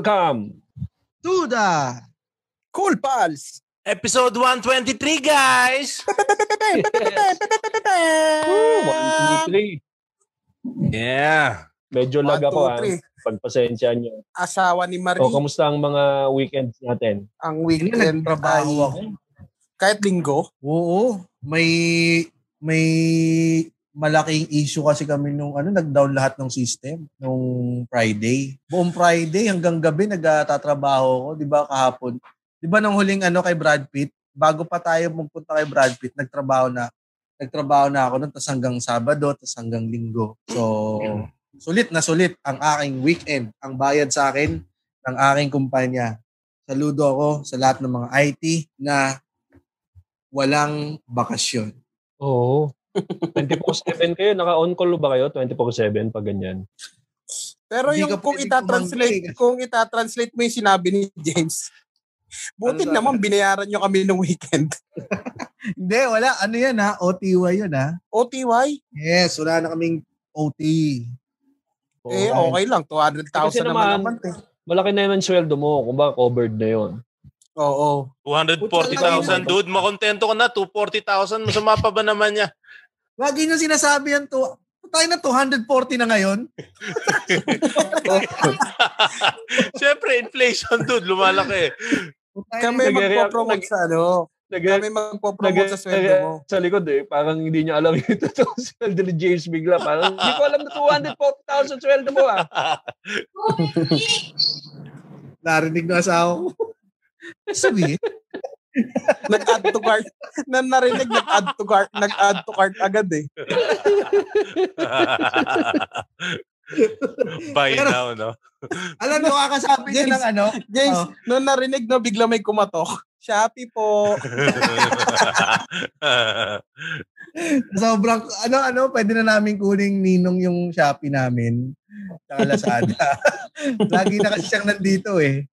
Welcome! to the Cool Pals! Episode 123, guys! Woo! One, two, three. Yeah. Medyo lag ako ha. three. Pagpasensya nyo. Asawa ni Marie. O, kamusta ang mga weekends natin? ang weekend nagtrabaho ay- ako. Kahit linggo. Oo, may may malaking issue kasi kami nung ano, nag-down lahat ng system nung Friday. Buong Friday hanggang gabi nagtatrabaho ko, 'di ba kahapon. 'Di ba nung huling ano kay Brad Pitt, bago pa tayo magpunta kay Brad Pitt, nagtrabaho na nagtrabaho na ako noon tas hanggang Sabado, tas hanggang Linggo. So, sulit na sulit ang aking weekend. Ang bayad sa akin ng aking kumpanya. Saludo ako sa lahat ng mga IT na walang bakasyon. Oo. 24-7 kayo? Naka-on call ba kayo? 24-7 pag ganyan. Pero Hindi yung kung itatranslate, tumanggi. kung itatranslate mo yung sinabi ni James, buti Ano? naman binayaran nyo kami ng weekend. Hindi, wala. Ano yan ha? OTY yun ha? OTY? Yes, wala na kaming OT. Eh, Oo. okay lang. 200,000 Kasi naman naman, naman. eh. Malaki na yung sweldo mo. Kung ba, covered na yun. Oo. 240,000, dude. Makontento ka na. 240,000. Masama pa ba naman niya? Lagi nyo sinasabi yan to. Tayo na 240 na ngayon. Siyempre, inflation, dude. Lumalaki. Kami magpo-promote nag- sa ano. Nag- Kami magpo-promote sa sweldo mo. sa likod eh. Parang hindi niya alam yung totoo sweldo ni James bigla. Parang hindi ko alam na 240,000 sweldo mo ah. Narinig na asawa ko. Sabi, nag-add to cart. Na narinig, nag-add to cart. Nag-add to cart agad eh. Buy Pero- now, no? alam mo, kakasabi niya James. ng ano? James, Oh. nung narinig no, bigla may kumatok. Shopee po. Sobrang, ano, ano, pwede na namin kuning ninong yung Shopee namin. Tsaka Lazada. Lagi na kasi siyang nandito eh.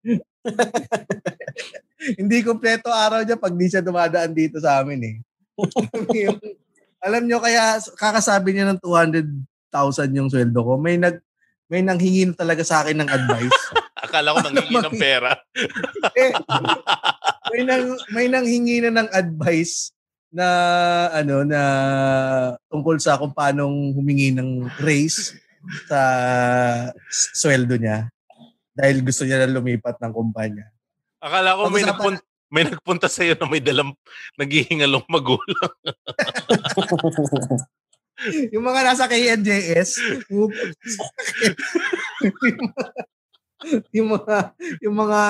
Hindi kompleto araw niya pag di siya dumadaan dito sa amin eh. Yung- alam nyo, kaya kakasabi niya ng 200,000 yung sweldo ko. May nag may nanghingi na talaga sa akin ng advice. Akala ko nangingi ng pera. eh, may nang may nanghingi na ng advice na ano na tungkol sa kung paano humingi ng raise sa sweldo niya dahil gusto niya na lumipat ng kumpanya. Akala ko may, nagpunta, may nagpunta sa'yo na may dalang naghihingalong magulang. Yung mga nasa KNJS, yung mga yung mga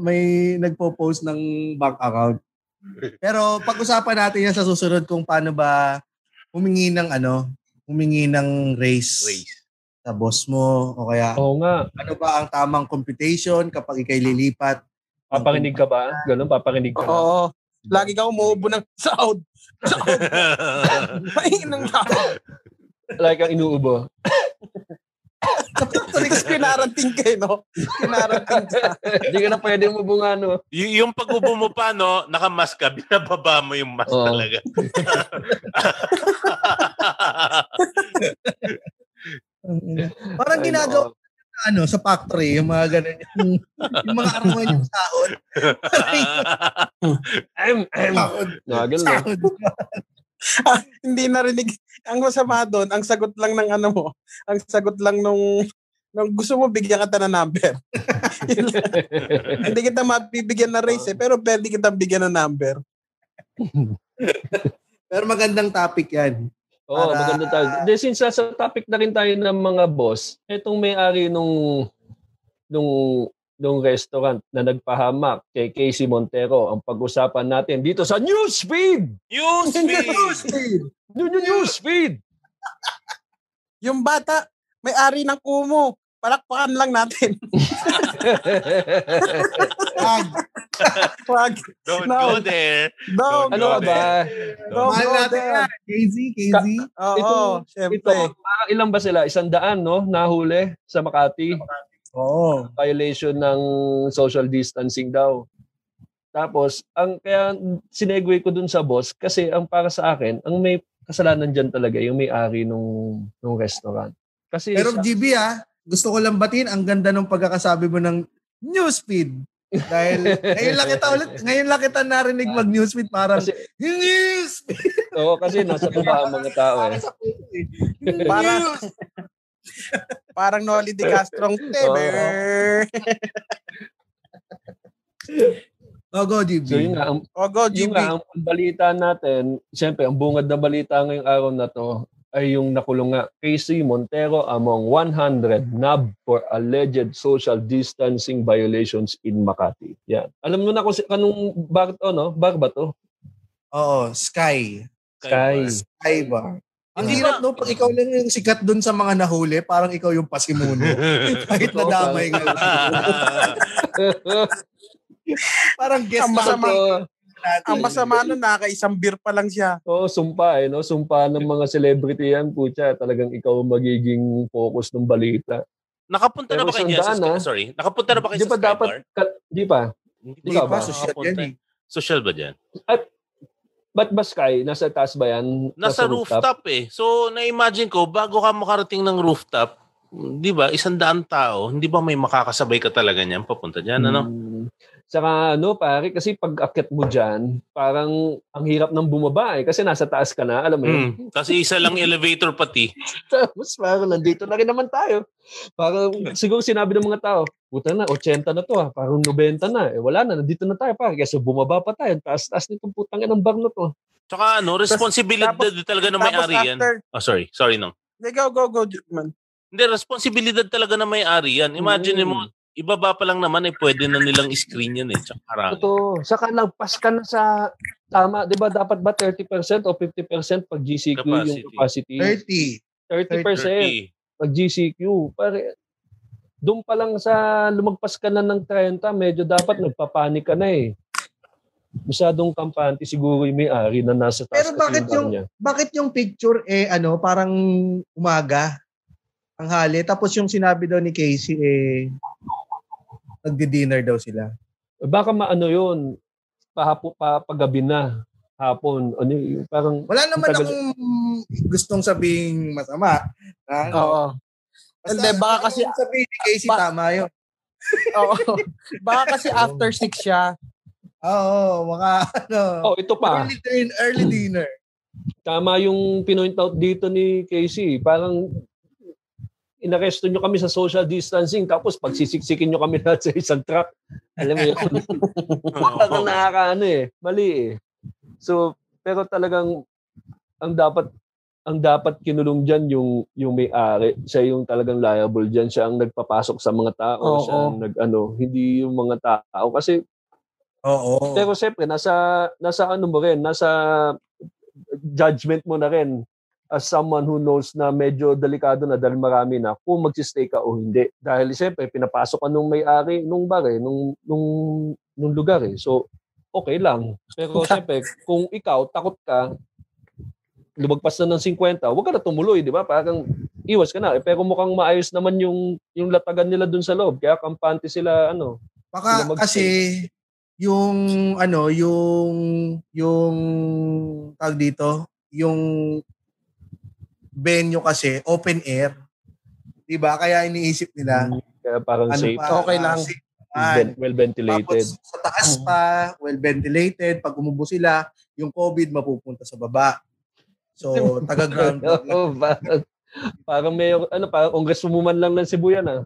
may nagpo-post ng bank account. Pero pag-usapan natin yan sa susunod kung paano ba humingi ng ano, humingi ng raise, Raise. sa boss mo o kaya Oo nga. ano ba ang tamang computation kapag ikay lilipat. Papakinig ka ba? Ganun, papakinig ka? Oo. Lagi ka umuubo ng sound. Sound. Maingin ng tao. Like ang inuubo. Tapos kinaranting kayo, no? Kinaranting ka. Hindi ka na pwede umubunga, no? y- yung pag-ubo mo pa, no, nakamask ka, binababa mo yung mask Oo. talaga. Parang ginagawa ano sa factory yung mga ganun yung, yung mga armoy yung sahod. Em, em. Sahod. Nagal na. Sahod. Hindi narinig. Ang masama doon, ang sagot lang ng ano mo, ang sagot lang nung nung gusto mo bigyan kita ng number. Hindi kita mabibigyan ng raise eh, pero pwede kita bigyan ng number. Pero magandang topic yan. Oo, Para- maganda tayo. De, since sa topic na rin tayo ng mga boss, etong may-ari nung nung nung restaurant na nagpahamak kay Casey Montero ang pag-usapan natin dito sa Newsfeed! Newsfeed! New, new, newsfeed! Yung bata, may-ari ng kumo. Palakpakan lang natin. Wag. Wag. Don't No. go there. Dog. ano ka ba? Dog. Mahal go natin there. KZ, KZ. Oo, Ito- Ito, syempre. parang ilan ba sila? Isang daan, no? Nahuli sa Makati. Oo. Violation ng social distancing daw. Tapos, ang kaya sinegue ko dun sa boss kasi ang para sa akin, ang may kasalanan dyan talaga yung may-ari nung, nung restaurant. Kasi Pero sa- GB ah, gusto ko lang batiin, ang ganda ng pagkakasabi mo ng newsfeed. Dahil ngayon lang kita ulit, ngayon lang kita narinig mag newsfeed parang Kasi, newsfeed. oo, kasi nasa baba ang mga tao eh. Para- Parang Noli de Castro ang Teber. Oh, go, GB. So yun nga, ang, O go, yun GB. nga, ang, ang balita natin, siyempre, ang bungad na balita ngayong araw na to ay yung nakulong nga Casey Montero among 100 nab for alleged social distancing violations in Makati. Yan. Alam mo na kung si- kanong bakit oh, no? Bar ba to? Oo, Sky. Sky. Sky ba? Ang Hindi hirap no, pag ikaw lang yung sikat dun sa mga nahuli, parang ikaw yung pasimuno. Kahit nadamay ka. parang guest Ang masama- natin. Ang masama nun, nakaisang beer pa lang siya. Oo, sumpa eh, no? Sumpa ng mga celebrity yan, putya. Talagang ikaw ang magiging focus ng balita. Nakapunta na Pero ba kayo dyan sa ah. Sorry. Nakapunta na ba kayo Di sa ba dapat, ka- di ba? Hindi Hindi pa, ba? social Nakapunta yan eh. Social ba dyan? Ba't ba Sky? Nasa taas ba yan? Nasa rooftop? eh. So, na-imagine ko, bago ka makarating ng rooftop, di ba, isang daan tao, hindi ba may makakasabay ka talaga niyan papunta dyan, ano? Mm. Saka ano pare, kasi pag akit mo dyan, parang ang hirap ng bumaba eh. Kasi nasa taas ka na, alam mo yun. Hmm. Kasi isa lang elevator pati. Tapos parang nandito na rin naman tayo. Parang siguro sinabi ng mga tao, puta na, 80 na to ah. Parang 90 na. Eh wala na, nandito na tayo pare. Kasi bumaba pa tayo. Taas-taas nitong putang ng bar na to. Tsaka ano, responsibilidad tapos- talaga ng may-ari yan. Oh, sorry. Sorry, no. Hindi, go, go, go, man. Hindi, responsibilidad talaga ng may-ari yan. Imagine Mm. mo, ibaba pa lang naman eh, pwede na nilang screen yan eh. Tsaka harangin. Ito, saka lagpas ka na sa tama, 'di ba dapat ba 30% o 50% pag GCQ yung Capacity. capacity? 30. 30% pag GCQ. Pare, doon pa lang sa lumagpas ka na ng 30, medyo dapat nagpapanik ka na eh. Masyadong kampante siguro yung may-ari na nasa taas Pero bakit yung- niya. Bakit yung picture eh ano, parang umaga? Ang hali. Tapos yung sinabi daw ni Casey eh nagdi-dinner daw sila. Baka maano yun, pahapo, pa, na, hapon, ano yung parang, Wala naman Tagal- akong gustong sabing masama. Ano, Oo. basta Hindi, baka kasi- sabihin ni Casey, Ba- tama yun. Oo. Baka kasi after six siya. Oo, mga ano. oh ito pa, Early, din- early dinner. tama yung pinoint out dito ni Casey, parang inaresto nyo kami sa social distancing tapos pagsisiksikin nyo kami lahat sa isang truck. Alam mo yun? Parang nakakaano eh. Mali eh. So, pero talagang ang dapat ang dapat kinulong diyan yung yung may-ari, siya yung talagang liable diyan, siya ang nagpapasok sa mga tao, Oo. siya ang nag-ano, hindi yung mga tao kasi Oo. pero siyempre nasa nasa ano mo rin, nasa judgment mo na rin as someone who knows na medyo delikado na dahil marami na kung magsistay ka o hindi. Dahil siyempre pinapasok ka nung may-ari nung bar eh, nung nung nung lugar eh. So okay lang. Pero siyempre kung ikaw takot ka lumagpas na ng 50, huwag ka na tumuloy, di ba? Parang iwas ka na. Eh, pero mukhang maayos naman yung yung latagan nila dun sa loob. Kaya kampante sila ano. Baka Sila mag- kasi yung ano, yung yung tag dito, yung venue kasi open air. 'Di ba? Kaya iniisip nila Kaya parang ano safe. pa, Okay lang. safe naman. Ven- well ventilated. Tapos sa taas pa, well ventilated. Pag umubo sila, yung COVID mapupunta sa baba. So, taga-ground. Oo, parang, parang may, ano, parang congresswoman lang ng Cebu yan, ah.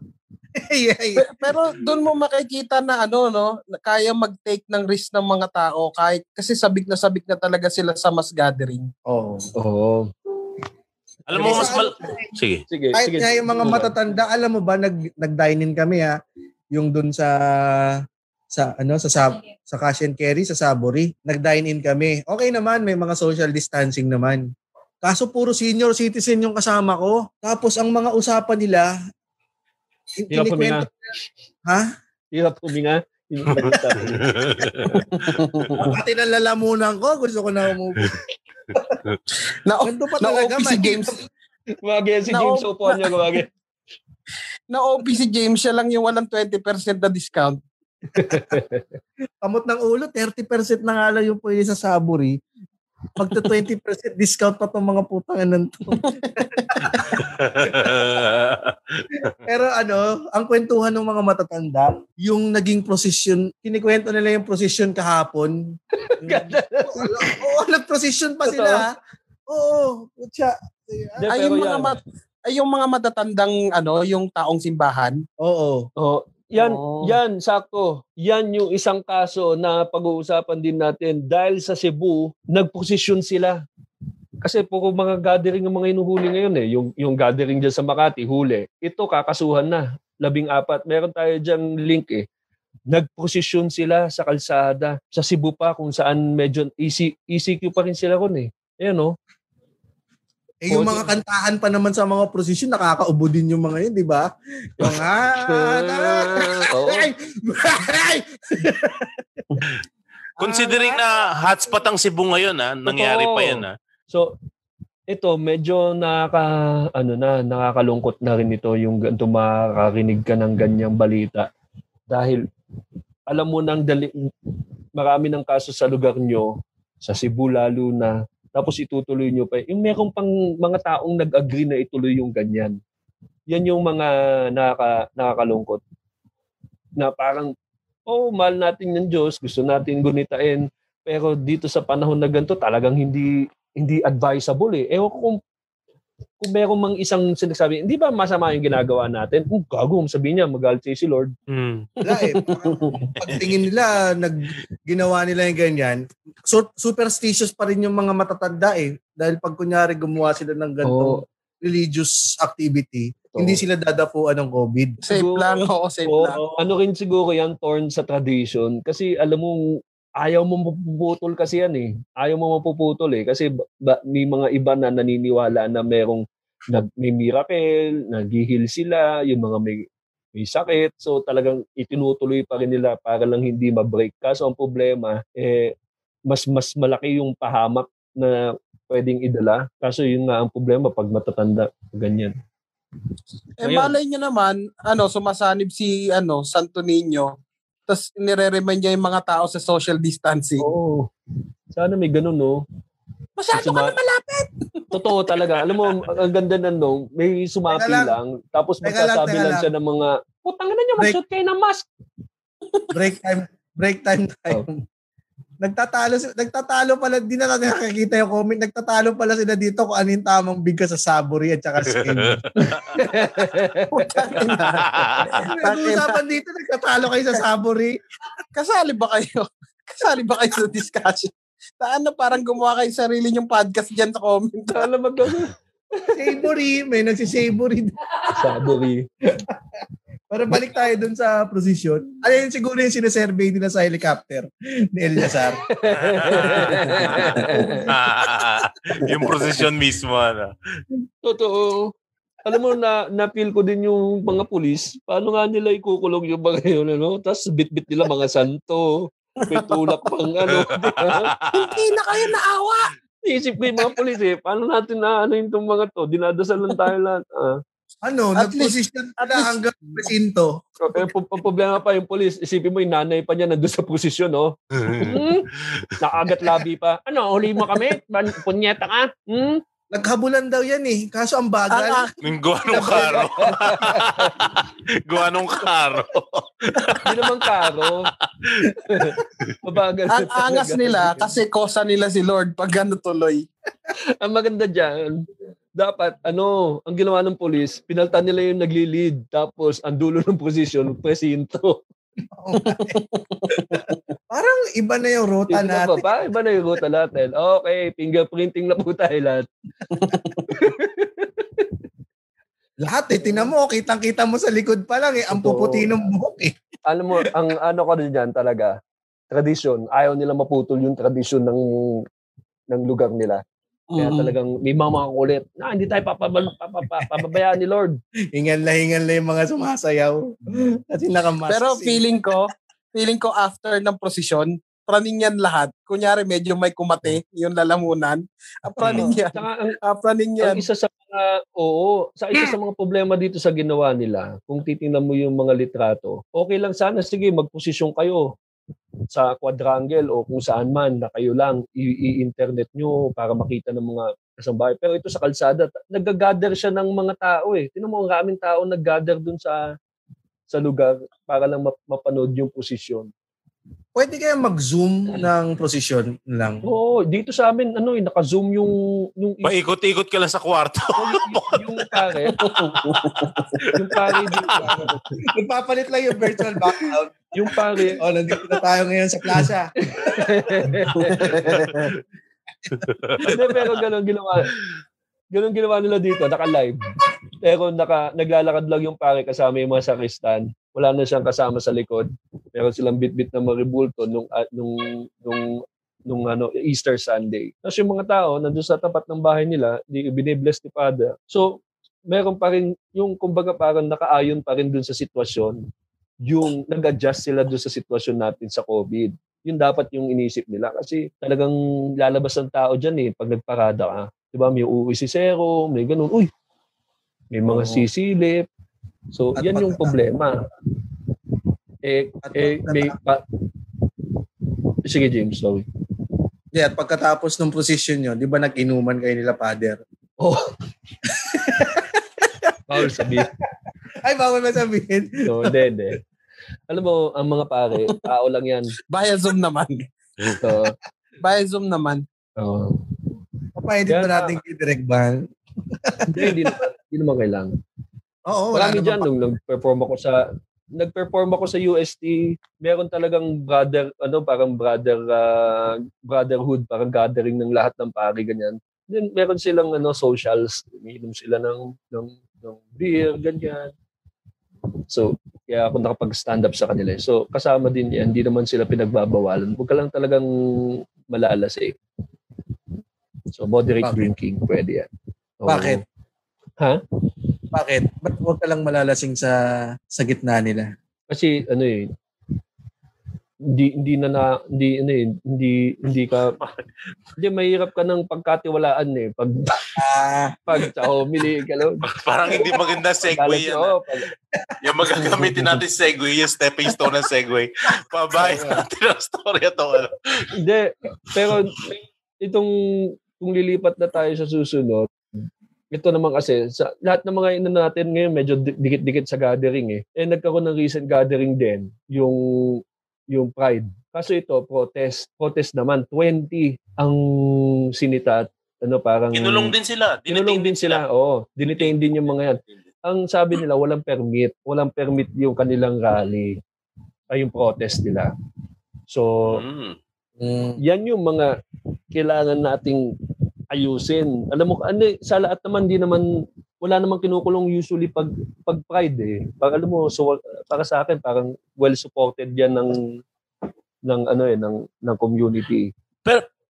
yeah, yeah. Pe- Pero doon mo makikita na ano no, na kaya mag-take ng risk ng mga tao kahit kasi sabik na sabik na talaga sila sa mass gathering. Oo. Oo. Alam mo, mas mal... Sige. Sige, Kahit sige. nga yung mga Sige. matatanda, alam mo ba, nag, nag-dine-in kami ha, yung dun sa sa ano sa sa, sa cash and carry sa Sabori nag-dine in kami okay naman may mga social distancing naman kaso puro senior citizen yung kasama ko tapos ang mga usapan nila Hirap huminga. ha Hirap huminga. Pati ng lalamunan ko gusto ko na umupo Na ganito pa na talaga si. James, Gumagi si Na- James upuan niya, gumagi. na OP si James siya lang yung walang 20% na discount. kamot ng ulo 30% na nga lang yung pwede sa Sabori magto 20% discount pa tong mga putangan ng to. Pero ano, ang kwentuhan ng mga matatanda, yung naging prosesyon, kinikwento nila yung prosesyon kahapon. Oo, nag-prosesyon pa sila. Oo. Hindi, Ay, yung mga mat- ay, yung mga matatandang ano, yung taong simbahan. Oo. Oh, yan, Oo. yan, sakto. Yan yung isang kaso na pag-uusapan din natin dahil sa Cebu, nagposisyon sila. Kasi puro mga gathering ng mga inuhuli ngayon eh. Yung, yung gathering dyan sa Makati, huli. Ito, kakasuhan na. Labing apat. Meron tayo dyan link eh. Nagposisyon sila sa kalsada. Sa Cebu pa kung saan medyo EC, ECQ pa rin sila ron eh. Ayan oh. Eh, yung mga kantahan pa naman sa mga prosesyon, nakakaubo din yung mga yun, di ba? Yung ah, ay, ay, Considering na hotspot ang Cebu ngayon, ha? nangyari pa yan. Ha? So, ito medyo nakaka ano na nakakalungkot na rin ito yung ganito makakarinig ka ng ganyang balita dahil alam mo nang dali, marami ng kaso sa lugar nyo sa Cebu lalo na tapos itutuloy nyo pa yung meron pang mga taong nag-agree na ituloy yung ganyan yan yung mga nakaka, nakakalungkot na parang oh mahal natin ng Diyos gusto natin gunitain pero dito sa panahon na ganito talagang hindi hindi advisable eh. Ewan ko kung, kung meron mang isang sinasabi, hindi ba masama yung ginagawa natin? Kung gago, sabihin niya, magalit siya si Lord. Hmm. Wala eh. Pagtingin nila, nag, ginawa nila yung ganyan, so, superstitious pa rin yung mga matatanda eh. Dahil pag kunyari gumawa sila ng ganitong Oo. religious activity, Oo. hindi sila dadapuan ng COVID. Safe Siguro- lang, oo, safe O, lang. ano rin siguro yan, torn sa tradition. Kasi alam mo, ayaw mo mapuputol kasi yan eh. Ayaw mo mapuputol eh. Kasi ba, ba- may mga iba na naniniwala na merong nag, may miracle, naghihil sila, yung mga may may sakit. So talagang itinutuloy pa rin nila para lang hindi ma-break. Kaso ang problema, eh, mas mas malaki yung pahamak na pwedeng idala. Kaso yun nga ang problema pag matatanda, ganyan. Eh, Ayun. malay nyo naman, ano, sumasanib si, ano, Santo Niño, tapos nire-remind niya yung mga tao sa social distancing. Oo. Sana may ganun, no? Masyado ka Suma- na malapit! Totoo talaga. Alam mo, ang ganda na no, may sumapi lang. lang, tapos magsasabi lang, lang. siya ng mga, putang na Break. mag-shoot kayo ng mask. Break time, break time time. Nagtatalo, si- nagtatalo pala, di na natin nakikita yung comment, nagtatalo pala sila dito kung ano yung tamang bigkas sa Saburi at saka skin. Putang ina. Nag-uusapan dito, nagtatalo kayo sa Saburi. Kasali ba kayo? Kasali ba kayo sa discussion? Saan na parang gumawa kayo sarili yung podcast dyan sa comment? Sana mag Savory, may nagsisavory. Sabori. Para balik tayo dun sa prosesyon. Ano yun siguro yung sinasurvey nila sa helicopter ni Eliasar. yung prosesyon mismo. Ano. Totoo. Alam mo, na, na-feel ko din yung mga pulis. Paano nga nila ikukulong yung mga yun, ano? Tapos bit-bit nila mga santo. May tulak pang ano. Hindi na kayo naawa! Isip ko yung mga pulis eh. Paano natin na ano yung mga to? Dinadasal lang tayo lahat. Ah. Ano, At sila least- hanggang presinto. Eh, po- ang problema pa yung pulis, isipin mo yung nanay pa niya nandun sa posisyon, no? Hmm? Nakagat labi pa. Ano, huli mo kami? Punyeta ka? Hmm? Naghabulan daw yan eh. Kaso ang bagal. ang, Nung gawa nung karo. gawa nung karo. Hindi naman karo. Mabagal. ang angas nila kasi kosa nila si Lord pag ano tuloy. Ang maganda dyan, dapat, ano, ang ginawa ng polis, pinaltan nila yung nagli-lead. Tapos, ang dulo ng posisyon, presinto. Parang iba na yung ruta Iba na ba? natin. Pa, iba na yung ruta natin. Okay, fingerprinting na po tayo lahat. Lahat eh. Tinan mo, kitang-kita mo sa likod pa lang eh. Ang puputi ng buhok eh. alam mo, ang ano ko din dyan talaga, tradisyon, ayaw nila maputol yung tradisyon ng ng lugar nila. Kaya Mm. talagang may mga mga kulit, na hindi tayo papabal, papapa, pababayaan ni Lord. Hingan la hingan la yung mga sumasayaw. Kasi nakamask. Pero eh. feeling ko, feeling ko after ng prosesyon, praning yan lahat. Kunyari medyo may kumate yung lalamunan. Ah, praning yan. Saka ang, Ah, praning yan. ang isa sa mga, oo, sa isa sa mga problema dito sa ginawa nila, kung titingnan mo yung mga litrato, okay lang sana, sige, magposisyon kayo. sa quadrangle o kung saan man na kayo lang i-internet nyo para makita ng mga kasambahay. Pero ito sa kalsada, nag-gather siya ng mga tao eh. Tinan mo, ang raming tao nag-gather dun sa sa lugar para lang map- mapanood yung posisyon. Pwede kaya mag-zoom ng posisyon lang. Oo, dito sa amin, ano eh, naka-zoom yung, yung, Paikot-ikot ka lang sa kwarto. yung pare. yung pare dito. Nagpapalit lang yung virtual background. Yung pare, Oh, nandito na tayo ngayon sa plaza. Hindi, pero ganun ginawa. Ganun ginawa nila dito, naka-live. Pero naka, naglalakad lang yung pare kasama yung mga sakristan. Wala na siyang kasama sa likod. Meron silang bit-bit na maribulto nung, ah, nung, nung, nung ano, Easter Sunday. Tapos yung mga tao, nandun sa tapat ng bahay nila, di, binibless ni Father. So, meron pa rin, yung kumbaga parang nakaayon pa rin dun sa sitwasyon. Yung nag-adjust sila dun sa sitwasyon natin sa COVID yun dapat yung inisip nila. Kasi talagang lalabas ng tao dyan eh pag nagparada ka. Di ba? May uuwi si Zero, may ganun. Uy, may mga Oo. sisilip. So, At yan yung problema. Eh, At eh, may... Pa... Sige, James, sorry. Yeah, at pagkatapos ng position nyo, di ba nag-inuman kayo nila, Father? Oh. Bawal sabihin. Ay, bawal na sabihin. No, hindi, hindi. Alam mo, ang mga pare, tao lang yan. Via Zoom naman. So, Via Zoom naman. oh. Papaedit Kaya ba nga. natin kay Direk Van? Hindi, hindi naman, hindi naman kailangan. Oo, wala Marami naman dyan, nung nag-perform ako sa nag-perform ako sa UST, meron talagang brother, ano, parang brother, ah, brotherhood, parang gathering ng lahat ng pari, ganyan. Then, meron silang, ano, socials, umiinom sila ng, ng, ng beer, ganyan. So, kaya ako nakapag-stand up sa kanila. eh. So, kasama din yan, hindi naman sila pinagbabawalan. Huwag ka lang talagang malalas eh. So, moderate Bakit? drinking, pwede yan. Oo. Bakit? Ha? Bakit? Ba't huwag ka lang malalasing sa sa gitna nila? Kasi ano eh hindi hindi na, na hindi ano eh, hindi hindi ka hindi mahirap ka ng pagkatiwalaan eh pag Ah, pag sa homily ka lang Parang hindi maganda segue yan. ah. oh, pag, Yung magagamitin natin segue, yung stepping stone ng segue. Pabahay natin ang storya to. Ano. hindi pero itong kung lilipat na tayo sa susunod ito naman kasi sa lahat ng mga ino natin ngayon medyo di- dikit-dikit sa gathering eh eh nagkaroon ng recent gathering din yung yung pride kaso ito protest protest naman 20 ang sinita at ano parang Kinulong din sila. Kinulong din sila. Oo. Dinitain din yung mga yan. Ang sabi nila, walang permit. Walang permit yung kanilang rally. Ay, yung protest nila. So, Mm. mm, yan yung mga kailangan nating ayusin. Alam mo, ano, sa lahat naman, di naman, wala namang kinukulong usually pag, pag pride eh. Pag, alam mo, so, para sa akin, parang well supported yan ng ng ano eh ng ng community.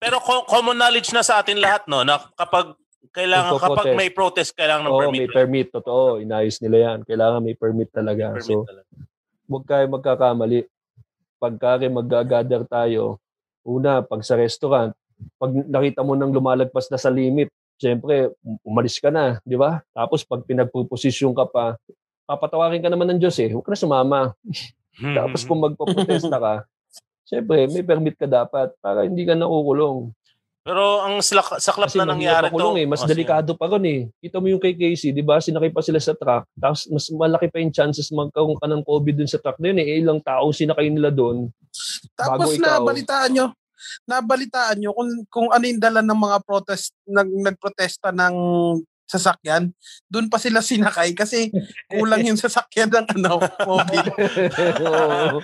Pero co- common knowledge na sa atin lahat, no? Na kapag kailangan, kapag may protest, kailangan ng Oo, permit. may permit, totoo. Inayos nila yan. Kailangan may permit talaga. Permit so, talaga. huwag kayo magkakamali. Pagka mag-gather tayo, una, pag sa restaurant, pag nakita mo nang lumalagpas na sa limit, syempre, umalis ka na, di ba? Tapos pag pinagpuposisyon ka pa, papatawarin ka naman ng Diyos eh. Huwag ka na sumama. Hmm. Tapos kung magpaprotesta ka, syempre, may permit ka dapat para hindi ka nakukulong. Pero ang slak- saklap Kasi na nangyari to. eh. Mas Oh, delikado pa ron eh. Kita mo yung kay Casey, di ba? Sinakay pa sila sa truck. Tapos mas malaki pa yung chances magkaroon ka ng COVID dun sa truck na yun eh. Ilang tao sinakay nila doon. Tapos Bago ikaw. nabalitaan nyo, nabalitaan nyo kung, kung ano yung dala ng mga protest, nag, nagprotesta ng sasakyan, doon pa sila sinakay kasi kulang yung sasakyan ng ano, mobile. Oo.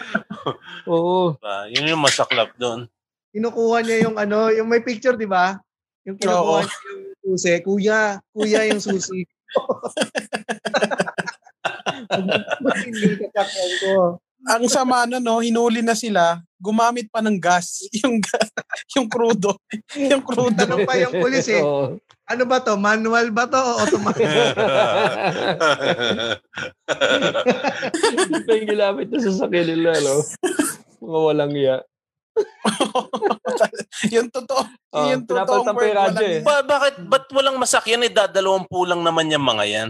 Oo. Ah, yun yung masaklap doon. kinukuha niya yung ano, yung may picture, di ba? Yung kinukuha Oo. niya yung susi. Kuya, kuya yung susi. Hindi kasakyan ko. Ang sama na no, hinuli na sila, gumamit pa ng gas, yung gas, yung crudo, yung crudo. Tanong pa yung pulis eh. Oo. Ano ba to? Manual ba to o automatic? Hindi pa yung ginamit na sasakyan nila, no? Mga walang iya. yung totoo, Oh, yung pa word, walang eh. ba, bakit, ba't walang masakyan eh? Dadalawang pulang naman yung mga yan.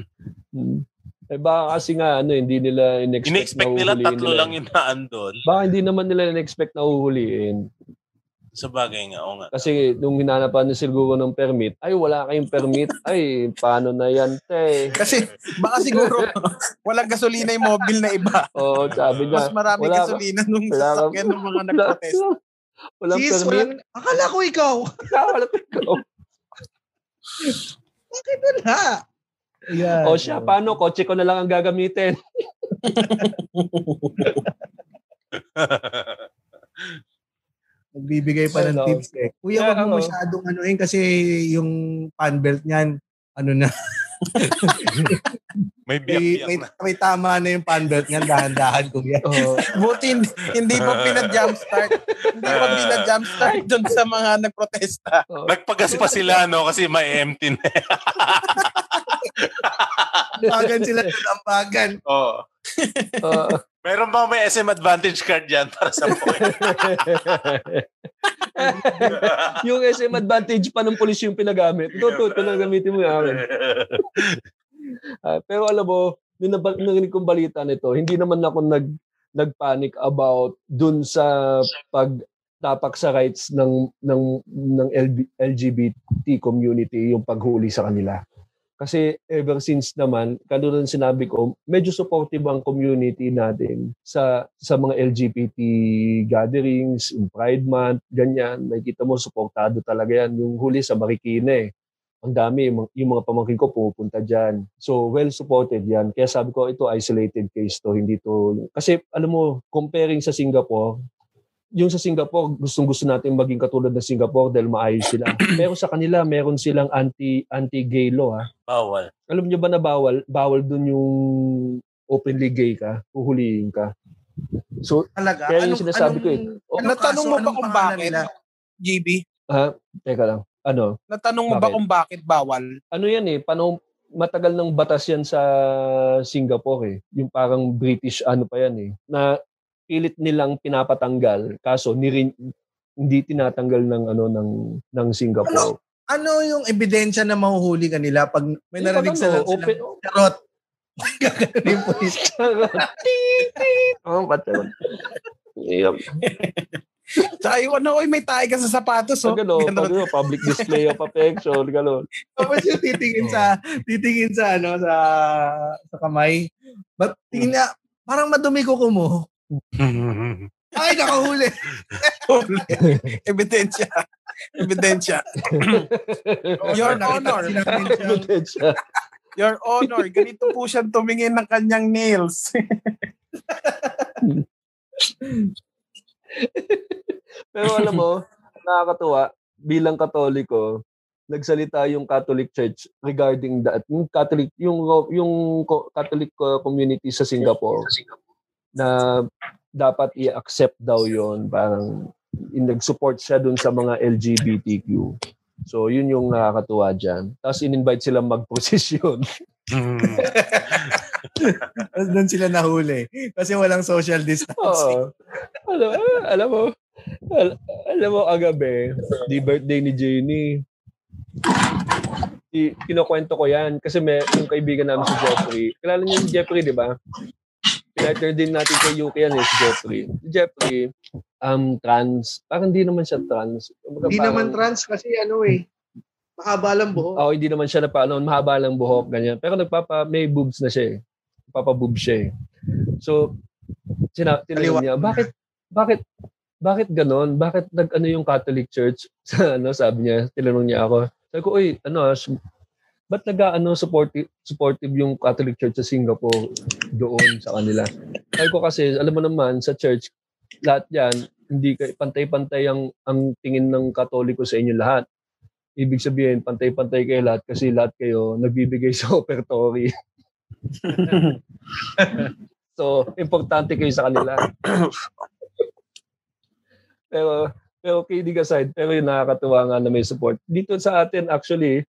Hmm. Eh baka kasi nga ano, hindi nila in-expect In-expect na nila tatlo lang yung naandun. Baka hindi naman nila in-expect na huhulihin. Sa bagay nga, oo nga. Kasi nung hinanapan na siguro ng permit, ay wala kayong permit. Ay, paano na yan, te? Kasi baka siguro walang gasolina yung mobile na iba. Oo, sabi niya. Mas marami wala ka- gasolina nung wala ka- sasakyan ng mga Wala, nagprotest. walang Sis, permit. walang, akala ko ikaw. Wala ikaw. Bakit wala? Ayan. O siya, paano? Kotse ko na lang ang gagamitin. Nagbibigay pa ng Hello. tips eh. Kuya, Yeah, wag mo oo. masyadong ano yun kasi yung fan belt niyan, ano na, May may, biyak-biyak may, na. may tama na yung fan belt niyan, dahan-dahan kuya. Oo. Buti hindi, hindi pa pina-jumpstart. Hindi pa pina-jumpstart doon sa mga nagprotesta. Nagpagas pa sila, no? Kasi may empty na. Ambagan sila doon, ambagan. Oo. Oo. Meron ba may SM Advantage card dyan para sa point? yung SM advantage pa ng pulis yung pinagamit. Ito, ito, ito lang gamitin mo yung akin. Ah, pero alam mo, nung nab- narinig kong balita nito, hindi naman ako nag nagpanic about dun sa pagtapak sa rights ng ng ng LB- LGBT community yung paghuli sa kanila. Kasi ever since naman, ng sinabi ko, medyo supportive ang community natin sa sa mga LGBT gatherings, yung Pride Month, ganyan. Nakikita mo, supportado talaga yan. Yung huli sa Marikina eh ang dami, yung, yung mga pamangkin ko pupunta dyan. So, well supported yan. Kaya sabi ko, ito isolated case to, hindi to... Kasi, alam mo, comparing sa Singapore, yung sa Singapore, gustong gusto natin maging katulad ng Singapore dahil maayos sila. Pero sa kanila, meron silang anti, anti-gay law. Ha? Bawal. Alam niyo ba na bawal? Bawal dun yung openly gay ka, huhulihin ka. So, Talaga. Kaya yung sinasabi ko eh. anong Natanong kaso? mo ba Anong kung bakit? nila? GB, ha? Teka lang. Ano? natanong mo ba kung bakit bawal? ano yan eh, paano matagal ng batas yan sa Singapore eh. Yung parang British ano pa yan eh. Na pilit nilang pinapatanggal kaso nirin, hindi tinatanggal ng ano ng ng Singapore. Ano yung ebidensya na mahuhuli ka nila pag may narinig sila ano, open, charot? Gaganon yung polis. oh, ba't naman? Yep. Tsaka yung ano, oy, may tayo ka sa sapatos, oh. Pag ano, Ganon. pag ano, public display of affection, gano'n. Tapos yung titingin sa titingin sa ano sa sa kamay. But tingin niya, parang madumi ko mo. Ay, nakahuli. Ebidensya. Ebidensya. Your Honor. Ebidensya. Your Honor, ganito po siyang tumingin ng kanyang nails. Pero alam mo, nakakatuwa, bilang katoliko, nagsalita yung Catholic Church regarding that. Yung Catholic, yung, yung Catholic uh, community sa Singapore, na dapat i-accept daw yon parang nag-support siya dun sa mga LGBTQ. So, yun yung nakakatuwa dyan. Tapos, in-invite sila mag-prosesyon. Tapos doon sila nahuli. Kasi walang social distancing. Oo. alam, alam mo, al- alam mo, agabi, di birthday ni Jenny. I, kinukwento ko yan kasi may yung kaibigan namin si Jeffrey. Kilala niyo si Jeffrey, di ba? Pinatner din natin kay UK yan eh, si Jeffrey. Jeffrey, um, trans. Parang hindi naman siya trans. Hindi naman trans kasi ano eh. Mahaba lang buhok. Oo, hindi naman siya na paano, mahaba lang buhok, ganyan. Pero nagpapa, may boobs na siya eh. Nagpapa-boob siya eh. So, sina, tinanong niya, bakit, bakit, bakit ganon? Bakit nag-ano yung Catholic Church? ano, sabi niya, tinanong niya ako. Sabi ko, uy, ano, ah, ba't nag-ano, supportive, supportive yung Catholic Church sa Singapore doon sa kanila? Sabi ko kasi, alam mo naman, sa church, lahat yan, hindi kay pantay-pantay ang ang tingin ng Katoliko sa inyo lahat. Ibig sabihin, pantay-pantay kayo lahat kasi lahat kayo nagbibigay sa operatory. so, importante kayo sa kanila. pero, pero kidding aside, pero yung nakakatuwa nga na may support. Dito sa atin, actually,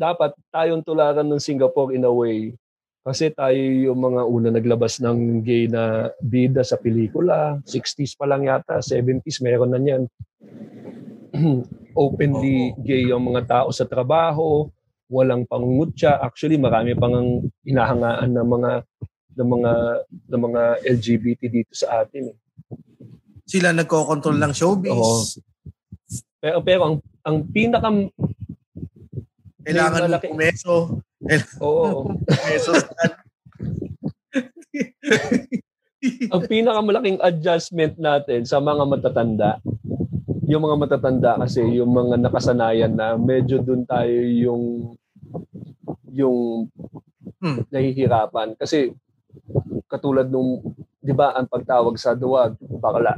dapat tayong tularan ng Singapore in a way. Kasi tayo yung mga una naglabas ng gay na bida sa pelikula. 60s pa lang yata, 70s meron na niyan. Openly gay yung mga tao sa trabaho. walang pangungutya. Actually, marami pang ang hinahangaan ng mga ng mga ng mga LGBT dito sa atin. Eh. Sila nagko-control ng showbiz. Oo. Pero pero ang ang pinaka Kailangan mo pumeso. oo, Pumeso sa ang pinakamalaking adjustment natin sa mga matatanda, yung mga matatanda kasi yung mga nakasanayan na medyo dun tayo yung yung Hmm. nahihirapan. Kasi katulad nung 'di ba ang pagtawag sa duwag bakla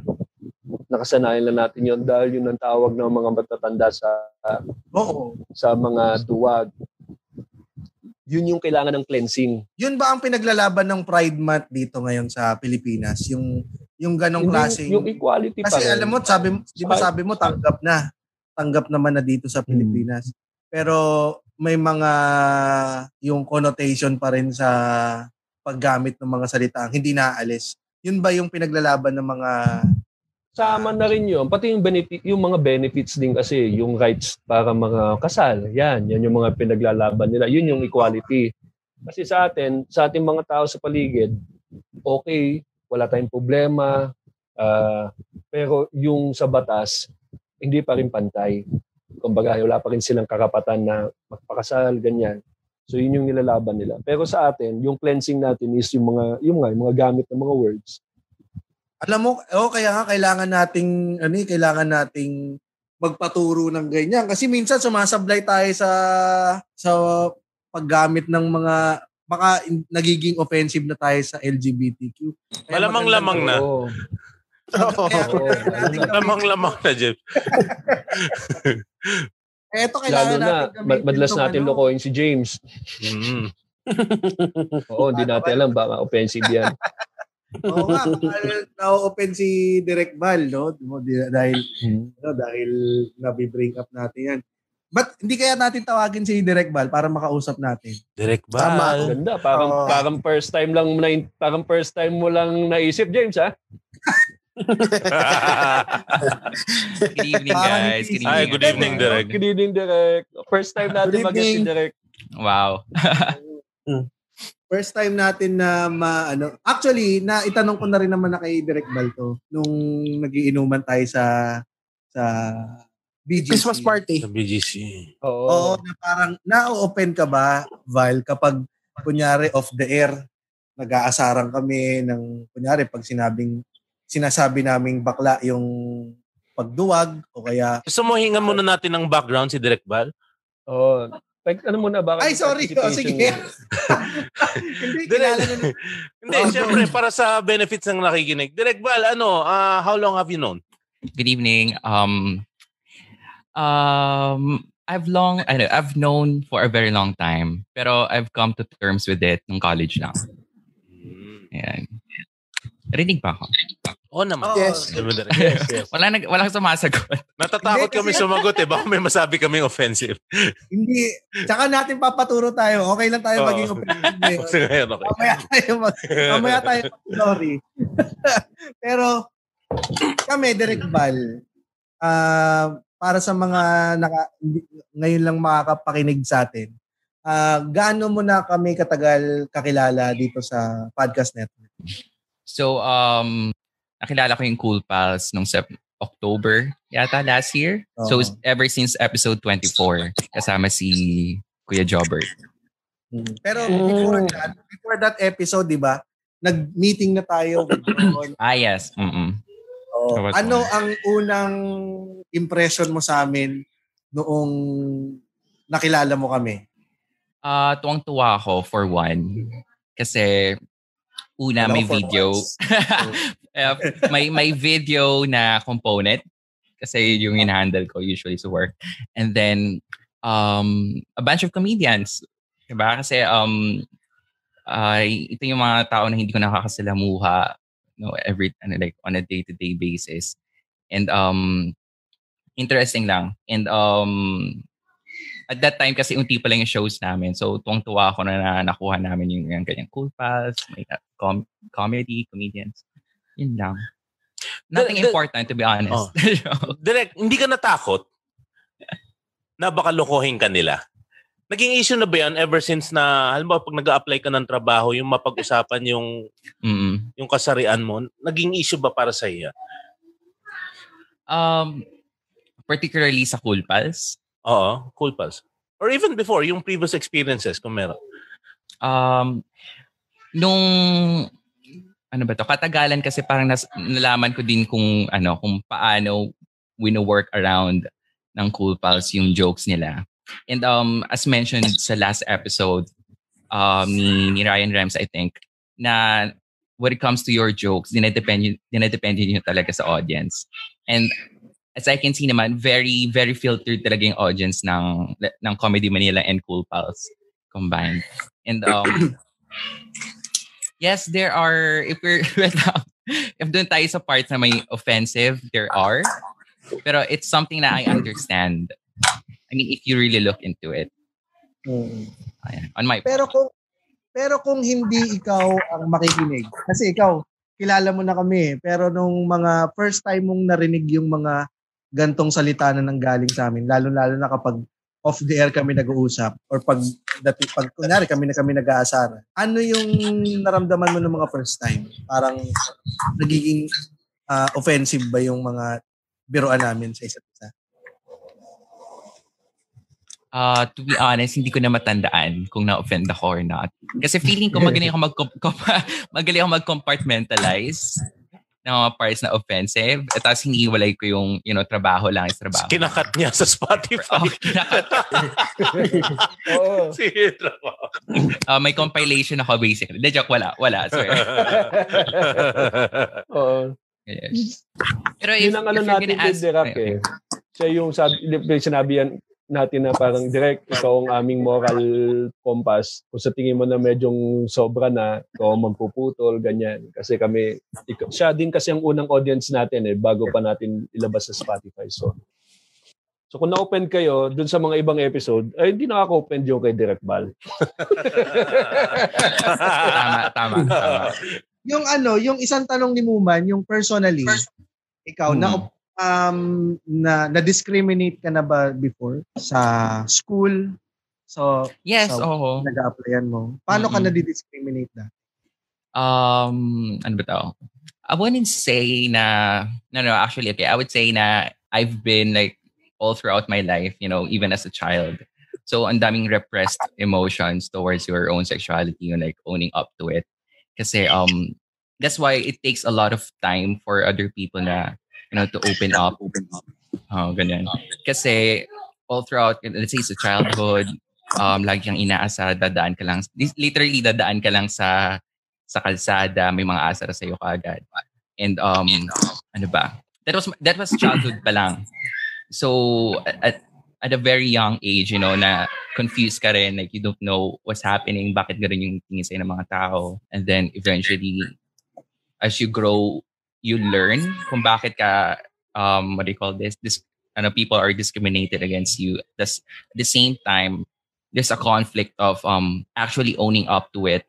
nakasanayan na natin yon dahil yun ang tawag ng mga matatanda sa Oo. sa mga duwag yun yung kailangan ng cleansing Yun ba ang pinaglalaban ng Pride Month dito ngayon sa Pilipinas? Yung yung ganong klase. yung equality pa Kasi alam mo, sabi, di ba Sa- sabi mo, tanggap na. Tanggap naman na dito Hmm. sa Pilipinas. Pero may mga yung connotation pa rin sa paggamit ng mga salita hindi naaalis. Yun ba yung pinaglalaban ng mga Sama na rin yun. Pati yung, benefit, yung mga benefits din kasi, yung rights para mga kasal. Yan, yan yung mga pinaglalaban nila. Yun yung equality. Kasi sa atin, sa ating mga tao sa paligid, okay, wala tayong problema. ah, pero yung sa batas, hindi pa rin pantay. Kumbaga, wala pa rin silang karapatan na magpakasal, ganyan. So yun yung nilalaban nila. Pero sa atin, yung cleansing natin is yung mga yung nga, yung mga gamit ng mga words. Alam mo, oh, kaya nga kailangan nating ano, eh, kailangan nating magpaturo ng ganyan kasi minsan sumasablay tayo sa sa paggamit ng mga baka in- nagiging offensive na tayo sa LGBTQ. Kaya Malamang-lamang na. Oo. Lamang-lamang na, Jeff. Eto kailangan Lalo na, natin gamitin ma- madalas natin ano. lokohin si James. Mm. Oo, hindi natin alam, baka offensive yan. Oo nga, na-open si Direk Val, no? Di mo, di- Dahil, dahil nabibring up natin yan. But hindi kaya natin tawagin si Direk Val para makausap natin? Direct Tama. ba? Ganda, parang, Oo. parang first time lang na, parang first time mo lang naisip, James, ha? Good evening, guys. Good hindi- Ay, evening. good evening, Direk. Good evening, Direk. First time natin mag si evening. Direk. Wow. First time natin na ma, ano, actually, na itanong ko na rin naman na kay Direk Val to nung nagiinuman tayo sa sa BGC. Christmas party. Sa BGC. Oo. Oo, na parang na-open ka ba, Val, kapag kunyari off the air, nag-aasaran kami ng, kunyari, pag sinabing, sinasabi naming bakla yung pagduwag o kaya, Gusto mo hingan muna natin ng background si Direk Val? Oo. Like, ano muna, baka ay sorry, oh, sige. Hindi, kilala na Hindi, syempre, para sa benefits ng nakikinig. Direk Val, ano, ah, how long have you known? Good evening. Um, um, I've long, I know, I've known for a very long time, pero I've come to terms with it nung college lang. Ayan. Rinig ba ako? Oo naman. Yes. Diba, Direk? Yes, yes. Wala nag, walang sumasagot. Natatakot kami sumagot eh. Baka may masabi kaming offensive. Hindi. Tsaka natin papaturo tayo. Okay lang tayo Oo. maging offensive. Kasi ngayon, okay. Mamaya tayo mag, mamaya tayo sorry. Pero kami, Direk Val, ah, para sa mga naka, ngayon lang makakapakinig sa atin, ah, gaano mo na kami katagal kakilala dito sa podcast network? So, um, nakilala ko yung Cool Pals nung Sep- October yata last year. So, Oo. ever since episode 24, kasama si Kuya Jobert. Pero before that, before that episode, di ba, nag-meeting na tayo. Ah, yes. Mm-mm. Was Ano one. ang unang impression mo sa amin noong nakilala mo kami? Ah, tuwang-tuwa ako for one. Kasi una Hello may video. Eh, may may video na component kasi yung in-handle ko usually sa work. And then um a bunch of comedians. Diba? Kasi um ay ito yung mga tao na hindi ko nakakasalamuha no every ano like on a day-to-day basis. And um interesting lang. And um at that time kasi unti pa lang yung shows namin. So tuwang-tuwa ako na, na nakuha namin yung, yung ganyang cool pals, may uh, com- comedy, comedians. Yun lang. Nothing The- the- important to be honest. Direk, hindi ka natakot na baka lokohin ka nila? Naging issue na ba yan ever since na, halimbawa pag nag apply ka ng trabaho, yung mapag-usapan yung, Mm-mm. yung kasarian mo, naging issue ba para sa iyo? Um, particularly sa Cool Pals. Oo, cool pals. Or even before, yung previous experiences kung meron. Um, nung ano ba to? Katagalan kasi parang nas, nalaman ko din kung ano, kung paano wino-work around ng Cool Pals yung jokes nila. And um, as mentioned sa last episode um, ni, ni Ryan Rems, I think, na when it comes to your jokes, dinedepende, dinedepende nyo talaga sa audience. And as I can see naman, very, very filtered talaga yung audience ng, ng Comedy Manila and Cool Pals combined. And um, yes, there are, if we're, if doon tayo sa parts na may offensive, there are. Pero it's something na I understand. I mean, if you really look into it. Mm. Ayan, on my Pero kung pero kung hindi ikaw ang makikinig, kasi ikaw, kilala mo na kami, eh, pero nung mga first time mong narinig yung mga gantong salita na nanggaling sa amin, lalo-lalo na kapag off the air kami nag-uusap or pag dati pag kunyari kami na kami nag-aasara. Ano yung naramdaman mo ng mga first time? Parang nagiging ah, offensive ba yung mga biroan namin sa isa't isa? Uh, to be honest, hindi ko na matandaan kung na-offend ako or not. Kasi feeling ko magaling ako, mag magaling ako mag-compartmentalize ng mga parts na offensive. At tapos hinihiwalay ko yung, you know, trabaho lang is trabaho. Kinakat niya sa Spotify. Oh, kinakat. Sige, trabaho. Uh, may compilation ako basically. De joke, wala. Wala. Swear. Oo. Yes. Pero if, Yun ang ano natin kay Okay, eh. Siya yung sabi, sinabi yan natin na parang direct, ikaw ang aming moral compass. Kung sa tingin mo na medyong sobra na, ikaw ang magpuputol, ganyan. Kasi kami, ikaw, siya din kasi ang unang audience natin eh, bago pa natin ilabas sa Spotify. So, so kung na-open kayo dun sa mga ibang episode, ay hindi nakaka-open yung kay Direct Bal. tama, tama, tama. Yung ano, yung isang tanong ni Muman, yung personally, ikaw, na Hmm. Um na na-discriminate ka na ba before sa school? So, Yes, So, oo. nag-applyan mo. Paano ka Mm-mm. na-discriminate na? Um, ano ba tao? I wouldn't say na, no, no, actually, okay. I would say na I've been like all throughout my life, you know, even as a child. So, ang daming repressed emotions towards your own sexuality and like owning up to it. Kasi, um, that's why it takes a lot of time for other people na, you know, to open up. Open up. Oh, ganyan. Kasi, all throughout, let's say sa childhood, um, lagi kang inaasa, dadaan ka lang, literally dadaan ka lang sa sa kalsada, may mga asar sa iyo kaagad. And um ano ba? That was that was childhood pa lang. So at at a very young age, you know, na confused ka rin, like you don't know what's happening, bakit ganun yung tingin sa'yo ng mga tao. And then eventually, as you grow, you learn kung bakit ka, um, what do you call this, this ano, people are discriminated against you. That's, at the same time, there's a conflict of um actually owning up to it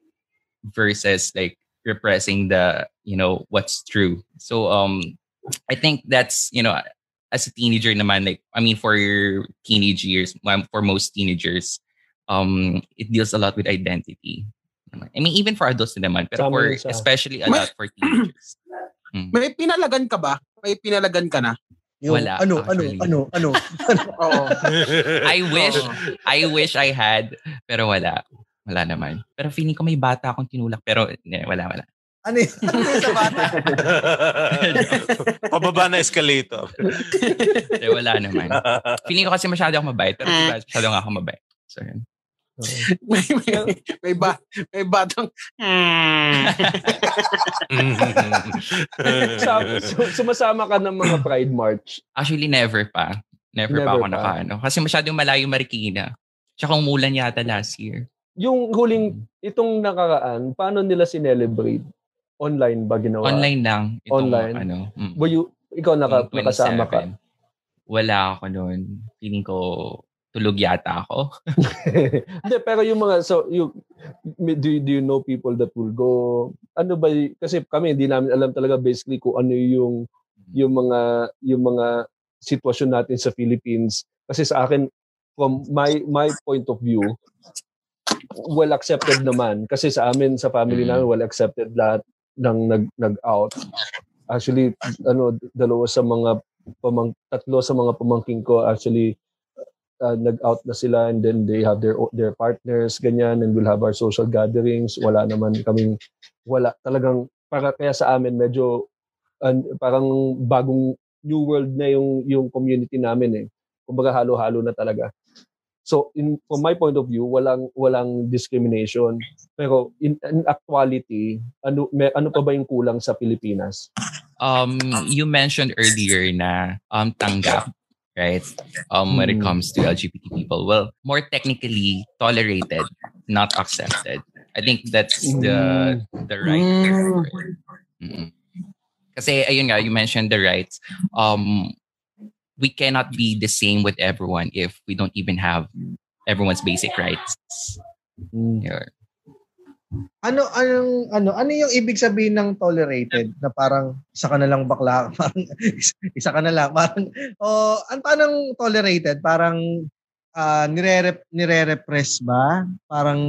versus like repressing the you know what's true. So um i think that's you know as a teenager naman like i mean for your teenage years um, for most teenagers um it deals a lot with identity. I mean even for adults naman Tama for especially a lot for teenagers Mm. May pinalagan ka ba? May pinalagan ka na? Yung, Wala, ano, actually. ano, ano, ano, Oo. i wish i wish i had pero wala wala naman pero feeling ko may bata akong tinulak pero eh, wala wala ano yun? Ano sa bata? Pababa na escalator. Eh, wala naman. Feeling ko kasi masyado ako mabait, pero diba, masyado nga ako mabait. So, yun. may, may, may, ba, may batang... Su- sumasama ka ng mga Pride March. Actually, never pa. Never, pa Never ako pa. nakaano. Kasi masyadong malayo Marikina. Tsaka umulan yata last year. Yung huling, itong nakaraan, paano nila sinelebrate? Online ba ginawa? Online lang. Itong, Online? Ano, mm, Were you, ikaw naka, nakasama ka? 27. Wala ako noon. Feeling ko tulog yata ako. Hindi, pero yung mga, so, you, do, you- do you know people that will go, ano ba, kasi kami, hindi namin alam talaga basically kung ano yung, yung mga, yung mga sitwasyon natin sa Philippines. Kasi sa akin, from my my point of view, well accepted naman kasi sa amin sa family namin well accepted lahat ng nag nag-out. Actually ano dalawa sa mga pamang tatlo sa mga pamangking ko actually uh, nag-out na sila and then they have their their partners ganyan and we'll have our social gatherings. Wala naman kaming wala talagang para kaya sa amin medyo uh, parang bagong new world na yung yung community namin eh. Kumbaga halo-halo na talaga. So in from my point of view, walang walang discrimination. Pero in, in actuality, ano may, ano pa ba yung kulang sa Pilipinas? Um, you mentioned earlier na um tanggap, right? Um, when it Mm. comes to LGBT people, well, more technically tolerated, not accepted. I think that's the the right. Mm. Kasi ayun nga, you mentioned the rights. Um, we cannot be the same with everyone if we don't even have everyone's basic rights. Mm. Yeah. Ano anong ano ano yung ibig sabihin ng tolerated na parang isa ka na lang bakla parang isa, isa ka na lang parang o ang tanong tolerated parang ah nire nire-repress ba? Parang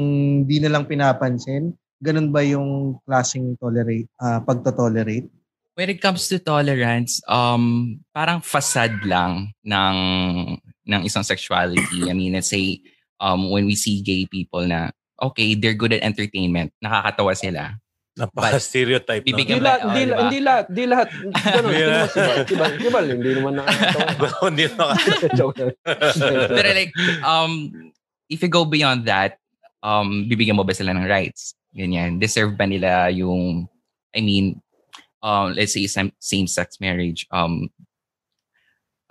di na lang pinapansin? Ganun ba yung klaseng tolerate ah pagto-tolerate? When it comes to tolerance, um, parang facade lang ng ng isang sexuality. I mean, let's say, um, when we see gay people na, okay, they're good at entertainment, nakakatawa sila. Napaka-stereotype. no? Hindi Bibigyan lahat, Oh, hindi, diba? hindi lahat, hindi lahat. Ganun, naman. Si Bal, si Bal, hindi naman nakakatawa. Hindi na Joke lang. Pero like, um, if you go beyond that, um, bibigyan mo ba sila ng rights? Ganyan. Deserve ba nila yung, I mean, um, let's say same, same-sex marriage, um,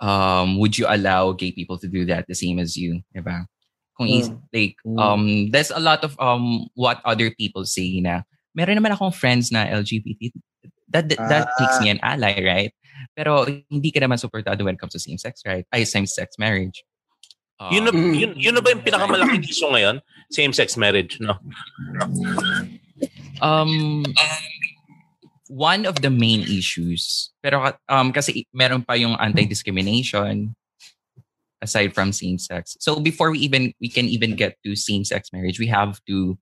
um, would you allow gay people to do that the same as you? Diba? Kung is, like, Mm. um, there's a lot of um, what other people say na, meron naman akong friends na LGBT. That, that, that Ah. makes me an ally, right? Pero hindi ka naman supportado when it comes to same-sex, right? Ay, same-sex marriage. Um, Yun, na, yun, yun na ba yung pinakamalaking issue ngayon? Same-sex marriage, no? um, one of the main issues, pero um, kasi meron pa yung anti-discrimination aside from same-sex. So before we even we can even get to same-sex marriage, we have to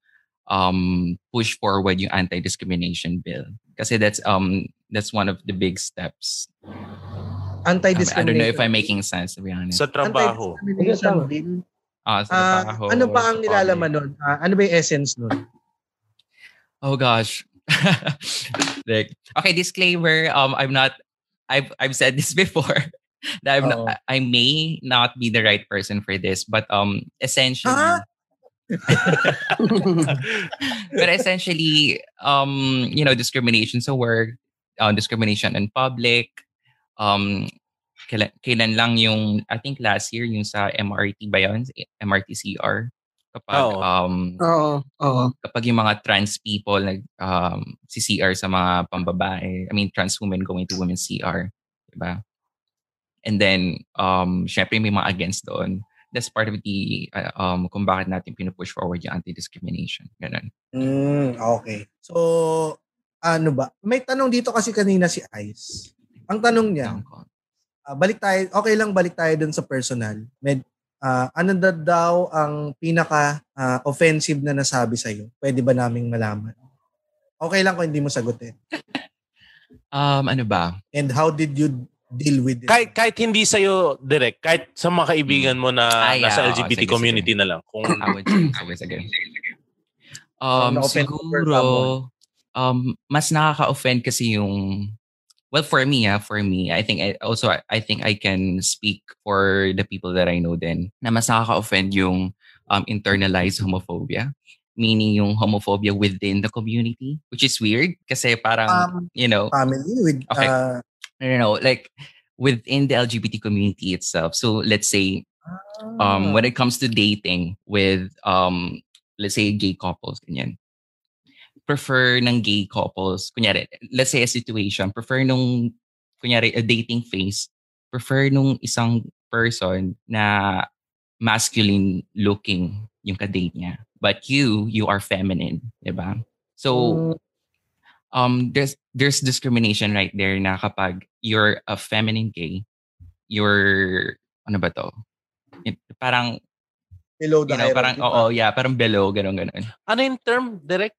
um, push forward yung anti-discrimination bill. Kasi that's um that's one of the big steps. Um, anti-discrimination I don't know if I'm making sense to be honest. Sa trabaho. Anti-discrimination Tama. bill Ah, sa Ah, trabaho, ano pa ang sa nilalaman public. nun Ah, ano ba yung essence nun Oh gosh. like okay, disclaimer. Um, I'm not. I've I've said this before. That I'm not, I may not be the right person for this, but um, essentially, Ah! but essentially, um, you know, discrimination sa work, uh, discrimination in public, um, kailan, kailan lang yung, I think last year, yung sa MRT ba yun? MRTCR. Kapag, Oo. um, Oo, oo. kapag yung mga trans people nag um, si CR sa mga pambabae, I mean trans women going to women's CR, 'di ba? And then um syempre may mga against doon. That's part of the uh, um kung bakit natin pinupush forward yung anti-discrimination. Ganun. Mm, okay. So, ano ba? May tanong dito kasi kanina si Ice. Ang tanong niya, ah, balik tayo, okay lang balik tayo dun sa personal. Med, ah, ano na daw ang pinaka ah, offensive na nasabi sa'yo? Pwede ba naming malaman? Okay lang kung hindi mo sagutin. Um ano ba? And how did you deal with it? Kahit, kahit hindi sa'yo direct, kahit sa mga kaibigan mo na Ah, yeah, nasa oo, LGBT sige, community na lang. Kung I would say, sige, sige. Um, siguro, um, mas nakaka-offend kasi yung, well, for me, ah, for me, I think, I, also, I, I think I can speak for the people that I know din, na mas nakaka-offend yung um, internalized homophobia. Meaning yung homophobia within the community, which is weird kasi parang, Um, you know, family with Okay. ah, no, no, no, like within the LGBT community itself. So let's say um, when it comes to dating with, um, let's say, gay couples, ganyan, prefer ng gay couples, kunyari, let's say a situation, prefer nung, kunyari, a dating phase, prefer nung isang person na masculine looking yung kadate niya. But you, you are feminine, di ba? So, um, there's, there's discrimination right there na kapag you're a feminine gay, you're, ano ba to? It- Parang, Below the you know, parang, oo, pa. yeah, parang below, ganun, ganun. Ano yung term? Direct?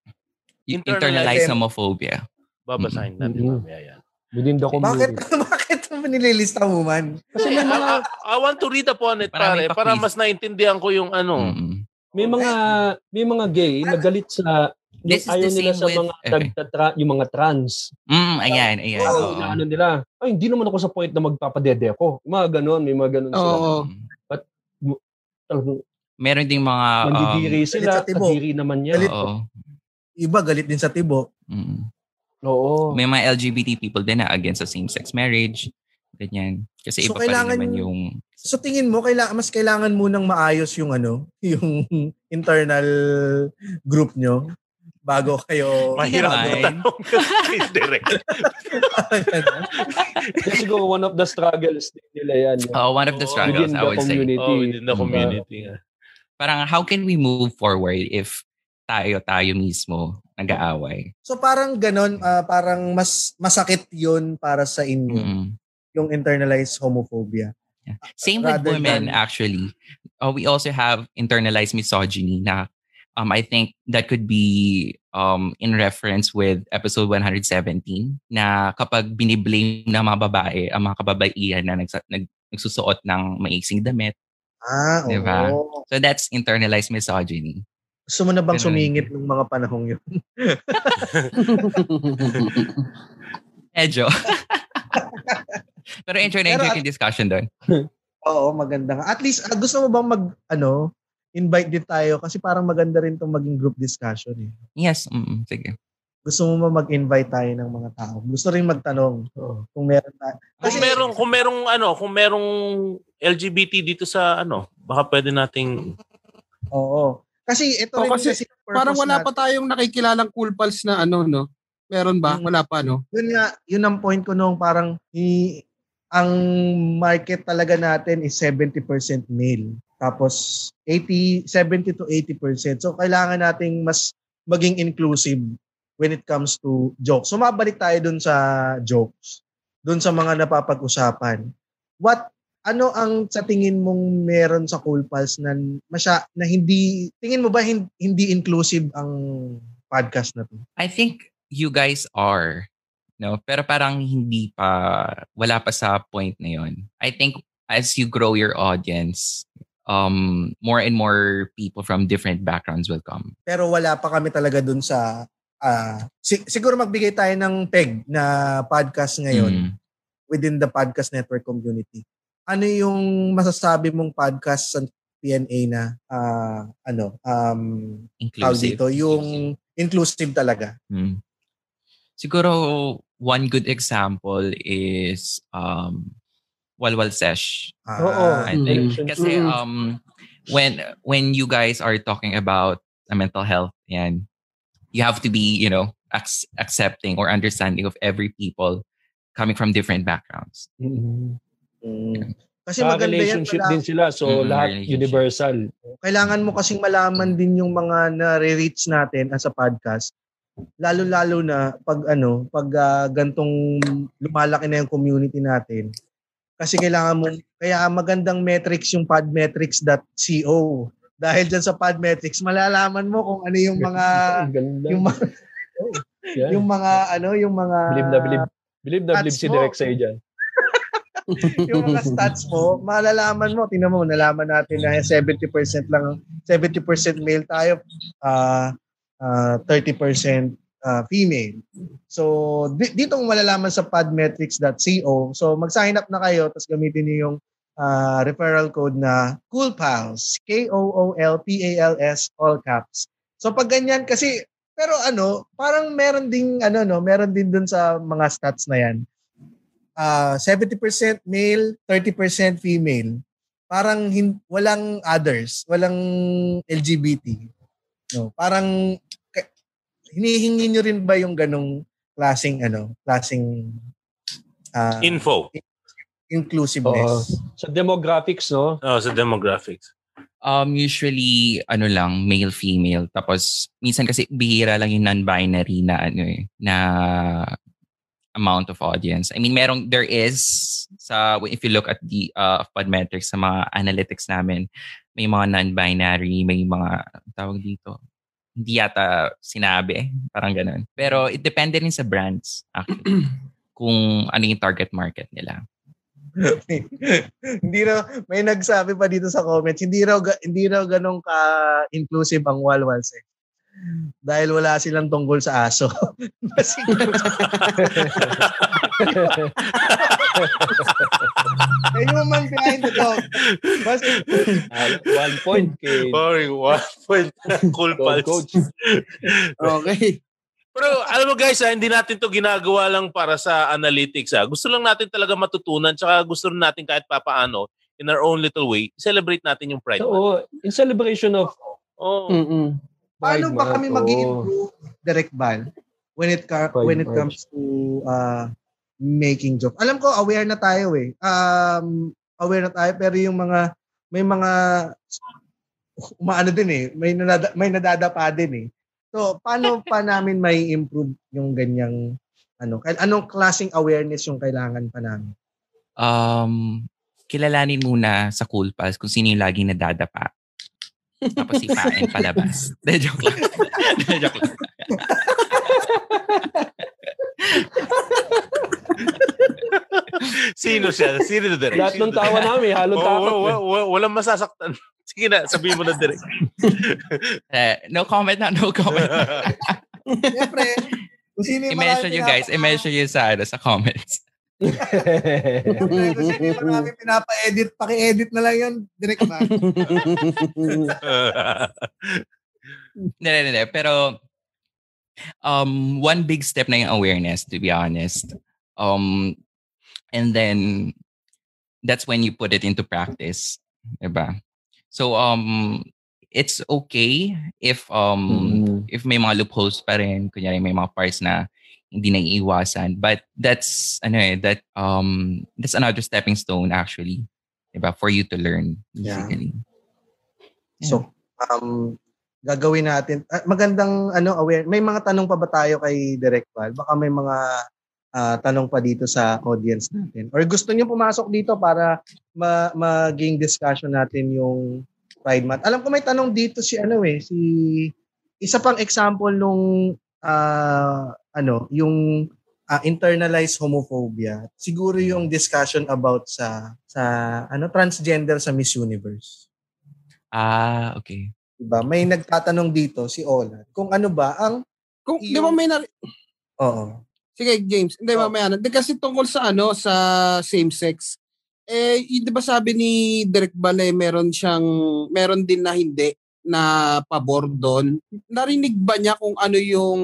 Internalized Internalized homophobia. Babasahin natin Mhm. mamaya yan. Within the Bakit, community. bakit mo nililista mo man? Kasi may I, mga, I- I want to read upon it, Maraming pare, para pa-quiz. mas naintindihan ko yung ano. Mm-mm. may mga, may mga gay na galit sa, This is the nila same sa with- mga, okay. nagtatra, yung mga trans. Mm, ayan, ayan. Oo. na ano nila, ay, hindi naman ako sa point na magpapadede ako. Mga ganon, may mga ganon sila. Oo. Mm. Talagang Meron ding mga, um, Mandidiri sila, galit sa tibo. kadiri naman yan. Galit. oo. Iba galit din sa tibo. Mm. Oo. May mga LGBT people din na against sa same-sex marriage. Ganyan. Kasi So, iba pa rin kailangan- naman yung... So tingin mo kailangan mas kailangan mo nang maayos yung ano, yung internal group nyo bago kayo Mahirap naman. na tanong kasi direct. Kasi siguro one of the struggles din nila yan. Oh, one of the struggles, within I would say. community. Oh, within the Mm. community. nga. Parang how can we move forward if tayo-tayo mismo nag-aaway? So parang ganon, ah, parang mas masakit 'yun para sa inyo, Mm. yung internalized homophobia. Yeah. Same with Rather women, than- actually. Uh, we also have internalized misogyny na um, I think that could be um, in reference with episode 117 na kapag biniblame ng mga babae ang mga kababaihan na nagsa- nag, nagsusuot ng maiksing damit. Ah, oo. Diba? So that's internalized misogyny. Gusto mo na bang Ganun. sumingit ng mga panahong 'yun? Medyo. Pero enjoy na Pero enjoy at- yung discussion doon. Oo, maganda nga. At least ah, gusto mo bang mag ano, invite din tayo kasi parang maganda rin 'tong maging group discussion eh. Yes, mm, sige. Gusto mo ba mag-invite tayo ng mga tao? Gusto rin magtanong Oo. kung meron tayo. Kung merong kung merong ano, kung merong LGBT dito sa ano, baka pwede nating Oo. Kasi ito Oo, rin kasi kasi, Parang wala natin. pa tayong nakikilalang cool pals na ano, no? Meron ba? Hmm. Wala pa, no? Yun nga, yun ang point ko nung parang i, ang market talaga natin is 70% male. Tapos 80 70 to 80%. So kailangan nating mas maging inclusive when it comes to jokes. So mabalik tayo dun sa jokes. Dun sa mga napapag-usapan. What ano ang sa tingin mong meron sa Cool Pals na masya, na hindi tingin mo ba hin- hindi inclusive ang podcast na to? I think you guys are. No, pero parang hindi pa wala pa sa point na 'yon. I think as you grow your audience, um more and more people from different backgrounds will come. pero wala pa kami talaga dun sa ah, si- siguro magbigay tayo ng peg na podcast ngayon Mm, within the podcast network community. Ano yung masasabi mong podcast sa PNA na ah, ano um inclusive. dito yung inclusive talaga. Mm. Siguro one good example is um Walwal Sesh. Ah, Oo. I think Mhm. kasi um when when you guys are talking about uh, mental health yan you have to be you know ac- accepting or understanding of every people coming from different backgrounds Mhm. mm. Kasi maganda yan. relationship wala- din sila. So, Mm, lahat universal. kailangan mo kasing malaman din yung mga na-reach natin as a podcast. Lalo-lalo na pag ano, pag ah, gantong lumalaki na yung community natin. Kasi kailangan mo, kaya magandang metrics yung podmetrics.co. Dahil dyan sa podmetrics, malalaman mo kung ano yung mga, yung, mga- Yan. yung mga, ano, yung mga, Bilib na bilib. Bilib na bilib si mo. Direk sa'yo dyan. yung mga stats mo, malalaman mo, tingnan mo, nalaman natin na 70% lang, 70% male tayo, ah ah, 30% ah, female. So, di- dito mo malalaman sa podmetrics.co. So, mag-sign up na kayo, tapos gamitin niyo yung ah, referral code na COOLPALS, K-O-O-L-P-A-L-S, all caps. So, pag ganyan, kasi, pero ano, parang meron ding, ano, no, meron din dun sa mga stats na yan uh, 70% male, 30% female. Parang hin- walang others, walang LGBT. No, parang hinihingi nyo rin ba yung ganong klaseng ano, klaseng uh, info inclusiveness? Sa demographics, no? oh, sa demographics. um usually ano lang male female tapos minsan kasi bihira lang yung non-binary na ano eh na amount of audience i mean merong there is sa if you look at the uh, Podmetrics sa mga analytics namin, may mga non-binary, may mga tawag dito. Hindi yata sinabi, parang ganun. Pero it depende rin sa brands actually, kung ano yung target market nila. hindi raw may nagsabi pa dito sa comments, hindi raw hindi raw ganun ka inclusive ang walwal sex. Dahil wala silang tungkol sa aso. May human behind the dog. Mas inclusive. Ah, one point kay Sorry, one point. cool pals. Coach. Okay. Pero alam mo guys, ha, hindi natin to ginagawa lang para sa analytics. Ha. Gusto lang natin talaga matutunan tsaka gusto rin natin kahit papaano in our own little way, celebrate natin yung Pride Month. So, in celebration of Oh. Mm-mm. Paano ba kami mag improve direct ban when it Pride when it comes to uh, making joke? Alam ko aware na tayo eh. Um aware na tayo pero yung mga may mga umaano din eh, may nadada, may nadadapa din eh. So, paano pa namin may improve yung ganyang ano, anong klaseng awareness yung kailangan pa namin? Um, kilalanin muna sa Cool Pals kung sino yung laging nadadapa. Tapos ipain palabas. De, joke lang. De, joke lang. Sino siya? Sino na direct? lahat ng tawa namin, halong Oh, takot. wa- wa- walang masasaktan. Sige na, sabihin mo na direct. Eh, no comment na, no comment. Siyempre, kung sino yung I-mention you guys. I-mention you sa, ano, sa comments. Sino yung marami pinapa-edit, paki-edit na lang yun, direct ba? Hindi, hindi, hindi. Pero, um, one big step na yung awareness, to be honest. Um, and then, that's when you put it into practice. Diba? So, um, it's okay if, um, Mm. if may mga loopholes pa rin, kunyari may mga parts na hindi naiiwasan. But that's, ano eh, that, um, that's another stepping stone actually. Diba? For you to learn, Yeah. basically. So, um, gagawin natin. ah, magandang ano aware. May mga tanong pa ba tayo kay Direct Val? Baka may mga ah, tanong pa dito sa audience natin. Or gusto niyo pumasok dito para ma maging discussion natin yung Pride Month. Alam ko may tanong dito si ano eh, si isa pang example nung ah, ano, yung ah, internalized homophobia. Siguro yung discussion about sa sa ano transgender sa Miss Universe. Ah, okay. Diba? May nagtatanong dito si Ola kung ano ba ang Kung, di Yung- ba may nari- Oo. Sige, James. Hindi, Oh. mamaya na. Di kasi tungkol sa ano, sa same-sex. Eh, y- di ba sabi ni Direk Bale, meron siyang, meron din na hindi na pabor doon. Narinig ba niya kung ano yung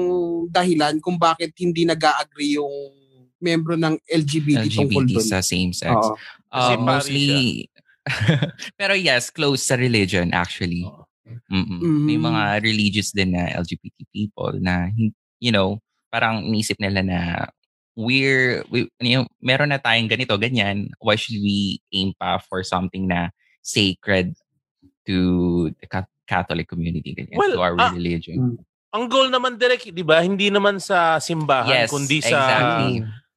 dahilan kung bakit hindi nag-agree yung membro ng LGBT, tungkol LGBT doon? sa same sex. Uh, pari mostly, pero yes, close sa religion actually. Oo. Mm-mm. May Mm. mga religious din na LGBT people na, you know, parang inisip nila na we're, we, you know, meron na tayong ganito, ganyan. Why should we aim pa for something na sacred to the Catholic community, ganyan, Well, to our ah, religion? Ang goal naman direct, di ba? Hindi naman sa simbahan, yes, kundi sa, exactly.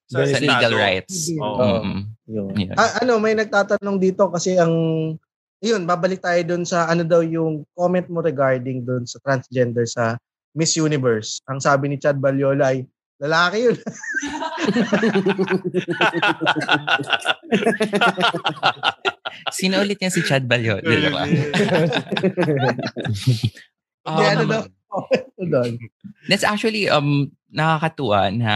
sa, Sa legal rights. Oo. Mm-mm. Yun. Yeah. Ah, ano, may nagtatanong dito kasi ang yun, babalik tayo doon sa ano daw yung comment mo regarding doon sa transgender sa Miss Universe. Ang sabi ni Chad Balyola ay lalaki yun. Sino ulit yan si Chad Balyo? Di ba? Hindi, ano Um, daw? Ano doon? That's actually um nakakatuwa na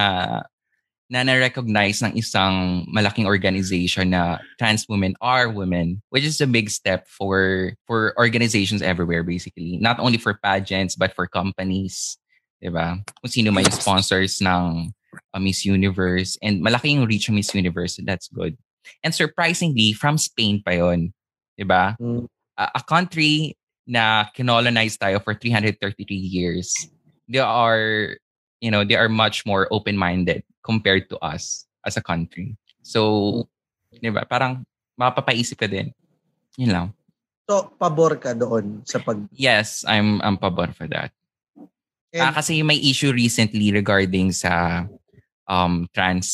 na na-recognize ng isang malaking organization na trans women are women, which is a big step for for organizations everywhere basically. Not only for pageants but for companies, 'di ba? Kung sino man yung sponsors ng uh, Miss Universe and malaki yung reach ng Miss Universe, so that's good. And surprisingly, from Spain pa 'yon, 'di ba? Hmm. a, a country na kinolonize tayo for 333 years, they are, you know, they are much more open-minded compared to us as a country. So, di ba, parang mapapaisip ka din. Yun lang. So, pabor ka doon sa pag... Yes, I'm, I'm pabor for that. And, Ah, kasi may issue recently regarding sa um trans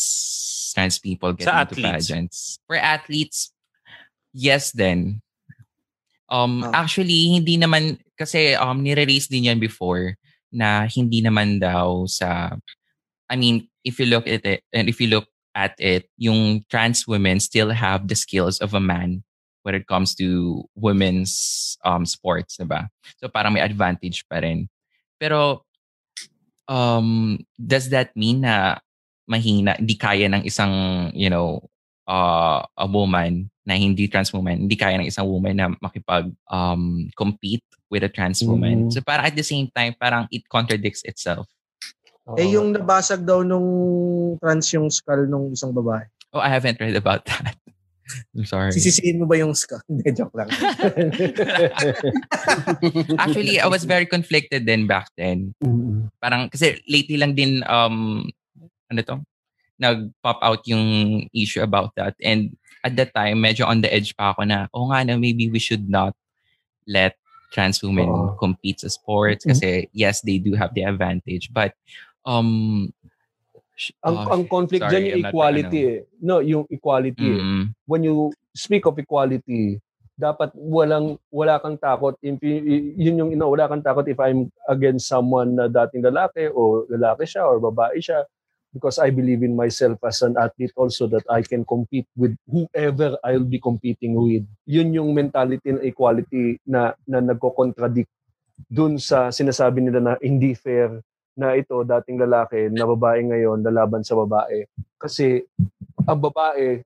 trans people get Sa into athletes. pageants. For athletes, yes then. Um Ah. actually hindi naman kasi um nire-raise din yan before na hindi naman daw sa I mean, if you look at it and if you look at it, yung trans women still have the skills of a man when it comes to women's um sports, diba? So parang may advantage pa rin. Pero um does that mean na mahina, hindi kaya ng isang, you know, uh, a woman na hindi trans woman, hindi kaya ng isang woman na makipag um, compete with a trans woman. Mhm. So parang at the same time, parang it contradicts itself. Eh yung nabasag daw nung trans yung skull nung isang babae. Oh, I haven't read about that. I'm sorry. Sisisihin mo ba yung skull? Hindi, joke lang. Actually, I was very conflicted then back then. Mm. Parang, kasi lately lang din, um, ano to? Nag-pop out yung issue about that. And at that time, medyo on the edge pa ako na, oh nga na, maybe we should not let trans women Oo. compete sa sports kasi yes, they do have the advantage. But, um, ang, oh, ang conflict sorry, dyan yung I'm not- equality eh. No, yung equality eh. mm, when you speak of equality, dapat walang wala kang takot. If yun yung ino, wala kang takot if I'm against someone na dating lalaki o lalaki siya or babae siya because I believe in myself as an athlete also that I can compete with whoever I'll be competing with. Yun yung mentality ng equality na na nagko-contradict dun sa sinasabi nila na hindi fair na ito dating lalaki na babae ngayon lalaban sa babae. Kasi ang babae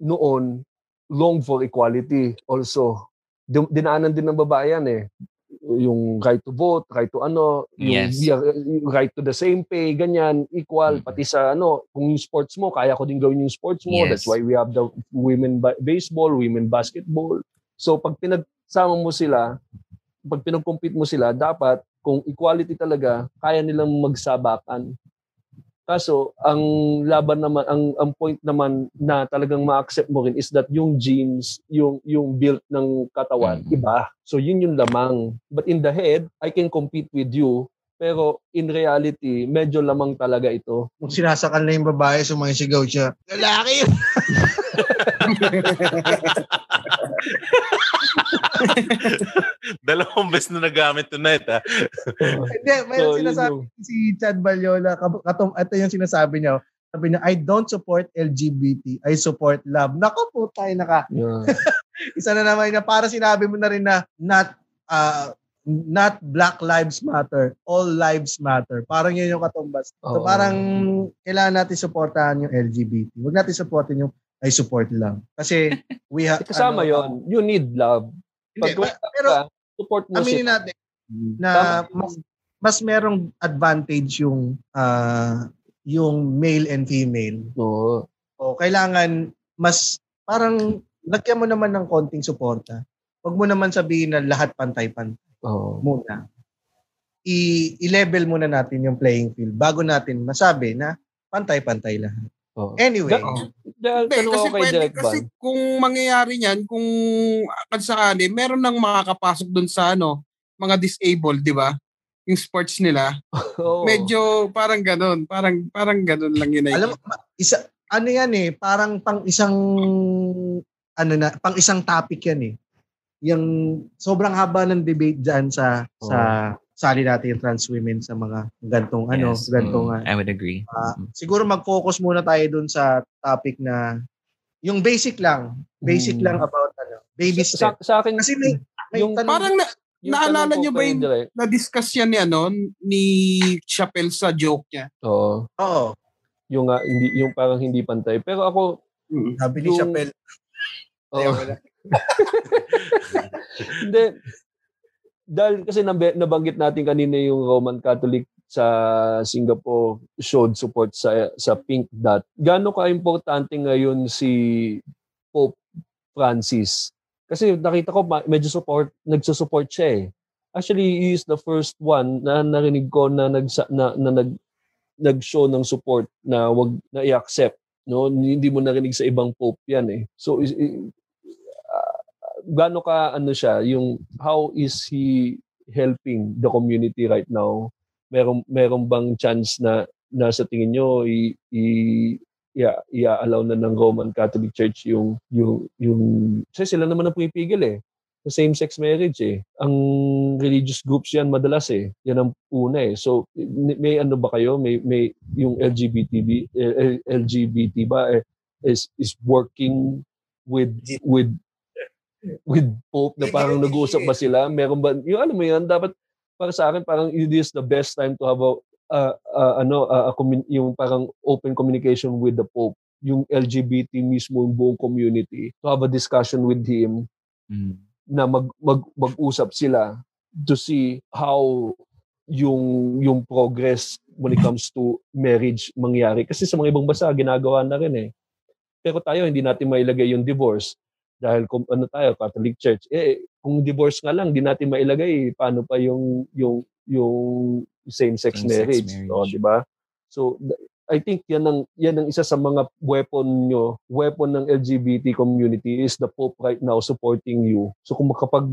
noon long for equality also. Din- Dinaanan din ng babae yan eh. Yung right to vote, right to ano, Yes. yung right to the same pay, ganyan, equal. Mhm. Pati sa ano, kung yung sports mo, kaya ko din gawin yung sports mo. Yes. That's why we have the women ba- baseball, women basketball. So pag pinagsama mo sila, pag pinag-compete mo sila, dapat kung equality talaga, kaya nilang magsabakan. Kaso, ang laban naman, ang, ang point naman na talagang ma-accept mo rin is that yung genes, yung, yung built ng katawan, Mhm. iba. So, yun yung lamang. But in the head, I can compete with you, pero in reality, medyo lamang talaga ito. Kung sinasakal na yung babae, sumisigaw siya. Lalaki! Dalawang beses na nagamit tonight, ha? Hindi, mayroon So, sinasabi yung- si Chad Balyola, katum, ito yung sinasabi niya. Sabi niya, I don't support LGBT, I support love. Nako po tayo naka. Yeah. Isa na naman na para sinabi mo na rin na not uh, not Black Lives Matter, all lives matter. Parang yun yung katumbas. So Oo. parang kailangan natin supportahan yung LGBT. Huwag natin supportin yung I support love. Kasi we have... Kasama ano, yon You need love. Hindi, Pag wala pero ka, support mo aminin sila. natin na Tama. mas, mas merong advantage yung ah, yung male and female. Oo. O kailangan mas parang lagyan mo naman ng konting suporta. Huwag mo naman sabihin na lahat pantay-pantay Oo. muna. I- i-level muna natin yung playing field bago natin masabi na pantay-pantay lahat. Oo. Anyway, Da- Dahil Hindi, tanong kasi ako kay pwede, kasi kung mangyayari niyan, kung akad sakali, meron nang makakapasok dun sa ano, mga disabled, di ba? Yung sports nila. Oo. Medyo parang ganun. Parang parang ganun lang yun. alam mo, isa, ano yan eh, parang pang isang, ano na, pang isang topic yan eh. Yung sobrang haba ng debate dyan sa, sa, sali natin yung trans women sa mga gantong ano, yes, gantong mm, ah, I would agree. Mm. siguro mag-focus muna tayo dun sa topic na yung basic lang, basic Hmm. lang about ano, baby sa, step. sa akin, Kasi may, may yung- tanong, parang na, yung naalala niyo ba yung- Direk, na-discuss yan ni ano, ni Chappelle sa joke niya. Oo. oo, yung nga, hindi yung parang hindi pantay. Pero ako, sabi ni Chappelle, oo. hindi dahil kasi nabanggit natin kanina yung Roman Catholic sa Singapore showed support sa sa Pink Dot. Gaano ka importante ngayon si Pope Francis? Kasi nakita ko medyo support nagsusupport siya eh. Actually, he is the first one na narinig ko na nag na, na nag nag-show ng support na wag na i-accept no hindi mo narinig sa ibang pope yan eh so gaano ka ano siya yung how is he helping the community right now meron meron bang chance na nasa tingin nyo i, i yeah, i-allow na ng Roman Catholic Church yung yung yung kasi sila naman ang pumipigil eh sa same-sex marriage eh. Ang religious groups yan madalas eh. Yan ang una eh. So may ano ba kayo? May may yung LGBT eh, LGBT ba eh, is is working with with with Pope na parang nag-uusap ba sila? Meron ba yung ano mo yan dapat para sa akin parang it is the best time to have a uh, uh, ano uh, commun- yung parang open communication with the Pope yung LGBT mismo yung buong community to have a discussion with him Mm. na mag, mag mag-usap sila to see how yung yung progress when it comes to marriage mangyari kasi sa mga ibang bansa ginagawa na rin eh pero tayo hindi natin mailagay yung divorce dahil kung ano tayo Catholic Church eh kung divorce nga lang hindi natin mailagay paano pa yung yung yung same sex Same-sex marriage, marriage. oh di ba so I think yan ang yan ang isa sa mga weapon nyo, weapon ng LGBT community is the Pope right now supporting you. So kung makapag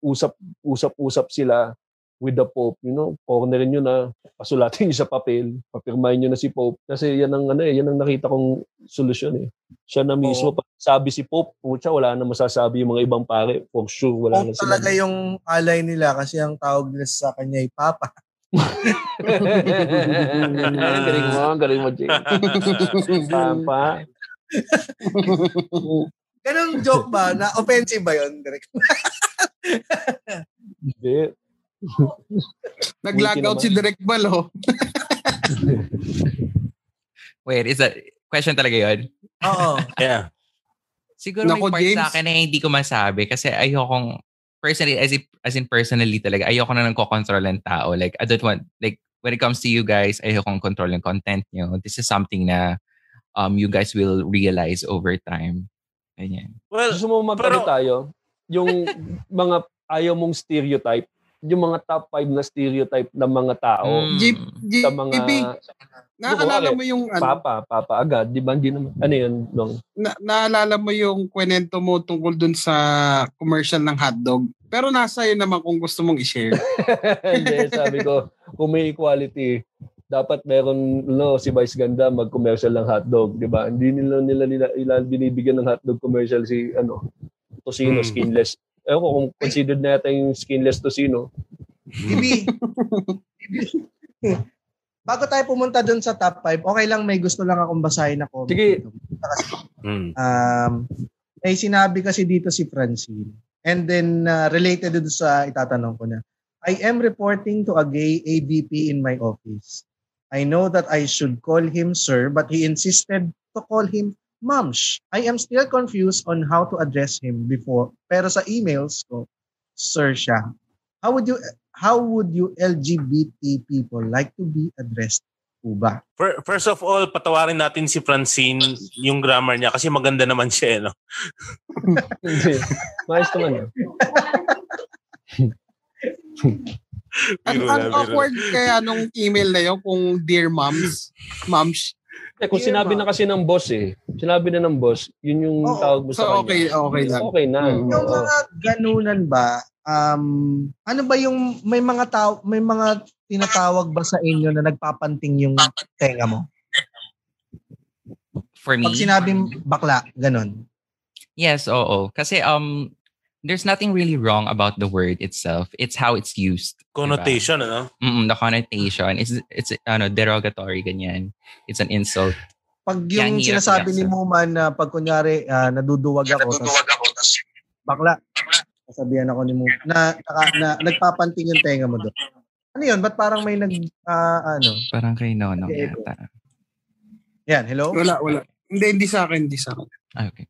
usap usap usap sila with the Pope, you know, cornerin nyo na pasulatin nyo sa papel, papirmahin nyo na si Pope. Kasi yan ang ano eh, yan ang nakita kong solusyon eh. Siya na mismo, pag sabi si Pope, putya, wala na masasabi yung mga ibang pare. For sure, wala Pope na sila. talaga yung alay nila kasi ang tawag nila sa kanya ay Papa. Galing mo, galing mo, Jay. Papa. Ganong joke ba? Na offensive ba yun? Hindi. Nag-log out si Direk Bal, oh. Wait, is that question talaga yun? Oo. Yeah. Siguro Nako, may part James. sa akin na hindi ko masabi kasi ayokong personally as in, as in personally talaga ayoko na nang control ng tao like I don't want like when it comes to you guys ayokong control ng content nyo this is something na um you guys will realize over time ganyan Well, Gusto mo magkano Pero- tayo? Yung mga ayaw mong stereotype, yung mga top 5 na stereotype ng mga tao Mm. Jeep, Jeep, sa mga Naalala mo yung ano, papa, papa agad, di ba? Hindi naman, ano yun, Long? na, naalala mo yung kwenento mo tungkol dun sa commercial ng hotdog. Pero nasa iyo naman kung gusto mong i-share. Hindi, sabi ko, kung may equality, dapat meron no, si Vice Ganda mag-commercial ng hotdog, di ba? Hindi nila nila, nila, nila binibigyan ng hotdog commercial si ano, Tocino Hmm. skinless. Ewan ko kung considered na yata yung skinless Tocino. Ibi. Bago tayo pumunta dun sa top 5, okay lang may gusto lang akong basahin na comment. Sige. mm. Um, may sinabi kasi dito si Francine. And then uh, related dito sa itatanong ko na. I am reporting to a gay AVP in my office. I know that I should call him sir, but he insisted to call him Mamsh. I am still confused on how to address him before. Pero sa emails ko, sir siya. How would you how would you LGBT people like to be addressed po ba? Fir- First of all, patawarin natin si Francine yung grammar niya kasi maganda naman siya, eh, no? Hindi. Maayos naman yun. Ang, ang awkward kaya nung email na yun kung dear moms, moms. Eh, kung sinabi na kasi ng boss eh, sinabi na ng boss, yun yung Oo. tawag mo sa So kanya. okay, okay lang. Okay na. Mm. Yung Oo. mga ganunan ba, um, ano ba yung, may mga tao, may mga tinatawag ba sa inyo na nagpapanting yung tenga mo? for me Pag sinabing bakla, ganun. Yes, oo. Kasi um there's nothing really wrong about the word itself. It's how it's used. Connotation, ano? Mm, the connotation. It's it's ano derogatory ganyan. It's an insult. Pag Yan, yung hirap sinasabi ni. Muman na pag kunyari ah, naduduwag ako, tas bakla, sasabihan ako ni Muman, na, na, na, nagpapanting yung tenga mo doon. Ano yun? Ba't parang may nag, ah, ano? Parang kay Nono Okay, yata. Yan, hello? Wala, wala. Hindi, hindi sa akin, hindi sa akin. Ah, Okay.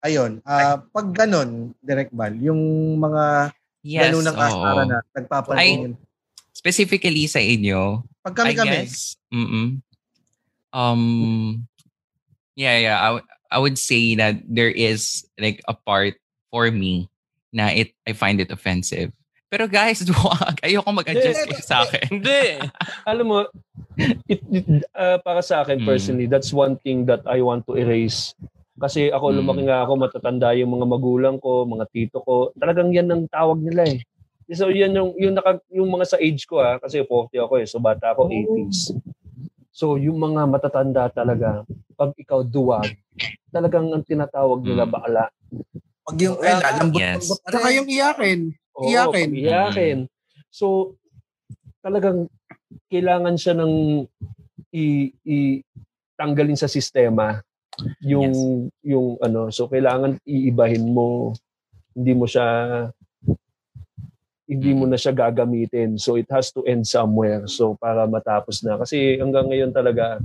Ayun, ah, pag ganun, Direct Bal, yung mga Yes, ganun ng asara na nagpapanting yun. Specifically sa inyo, Pag kami I kami, guess, mm Um, yeah, yeah. I, w- I would say that there is like a part for me na it I find it offensive. Pero guys, wag. Ayoko mag-adjust kayo sa akin. Hindi. Alam mo, it, it, uh, para sa akin Mm. personally, that's one thing that I want to erase. Kasi ako, Mm. lumaki nga ako, matatanda yung mga magulang ko, mga tito ko. Talagang yan ang tawag nila eh. So yan yung, yung, naka, yung mga sa age ko ha, kasi 40 ako eh, so bata ako 80s. So yung mga matatanda talaga, pag ikaw duwag, talagang ang tinatawag nila Mm. bakla. Pag yung, ay, lalambot Yes. lambot Saka yung iyakin. Oo, Iyakin. pag iyakin. So, talagang kailangan siya ng i, i tanggalin sa sistema yung yung ano so kailangan iibahin mo. Hindi mo siya hindi mo na siya gagamitin. So it has to end somewhere. So para matapos na. Kasi hanggang ngayon talaga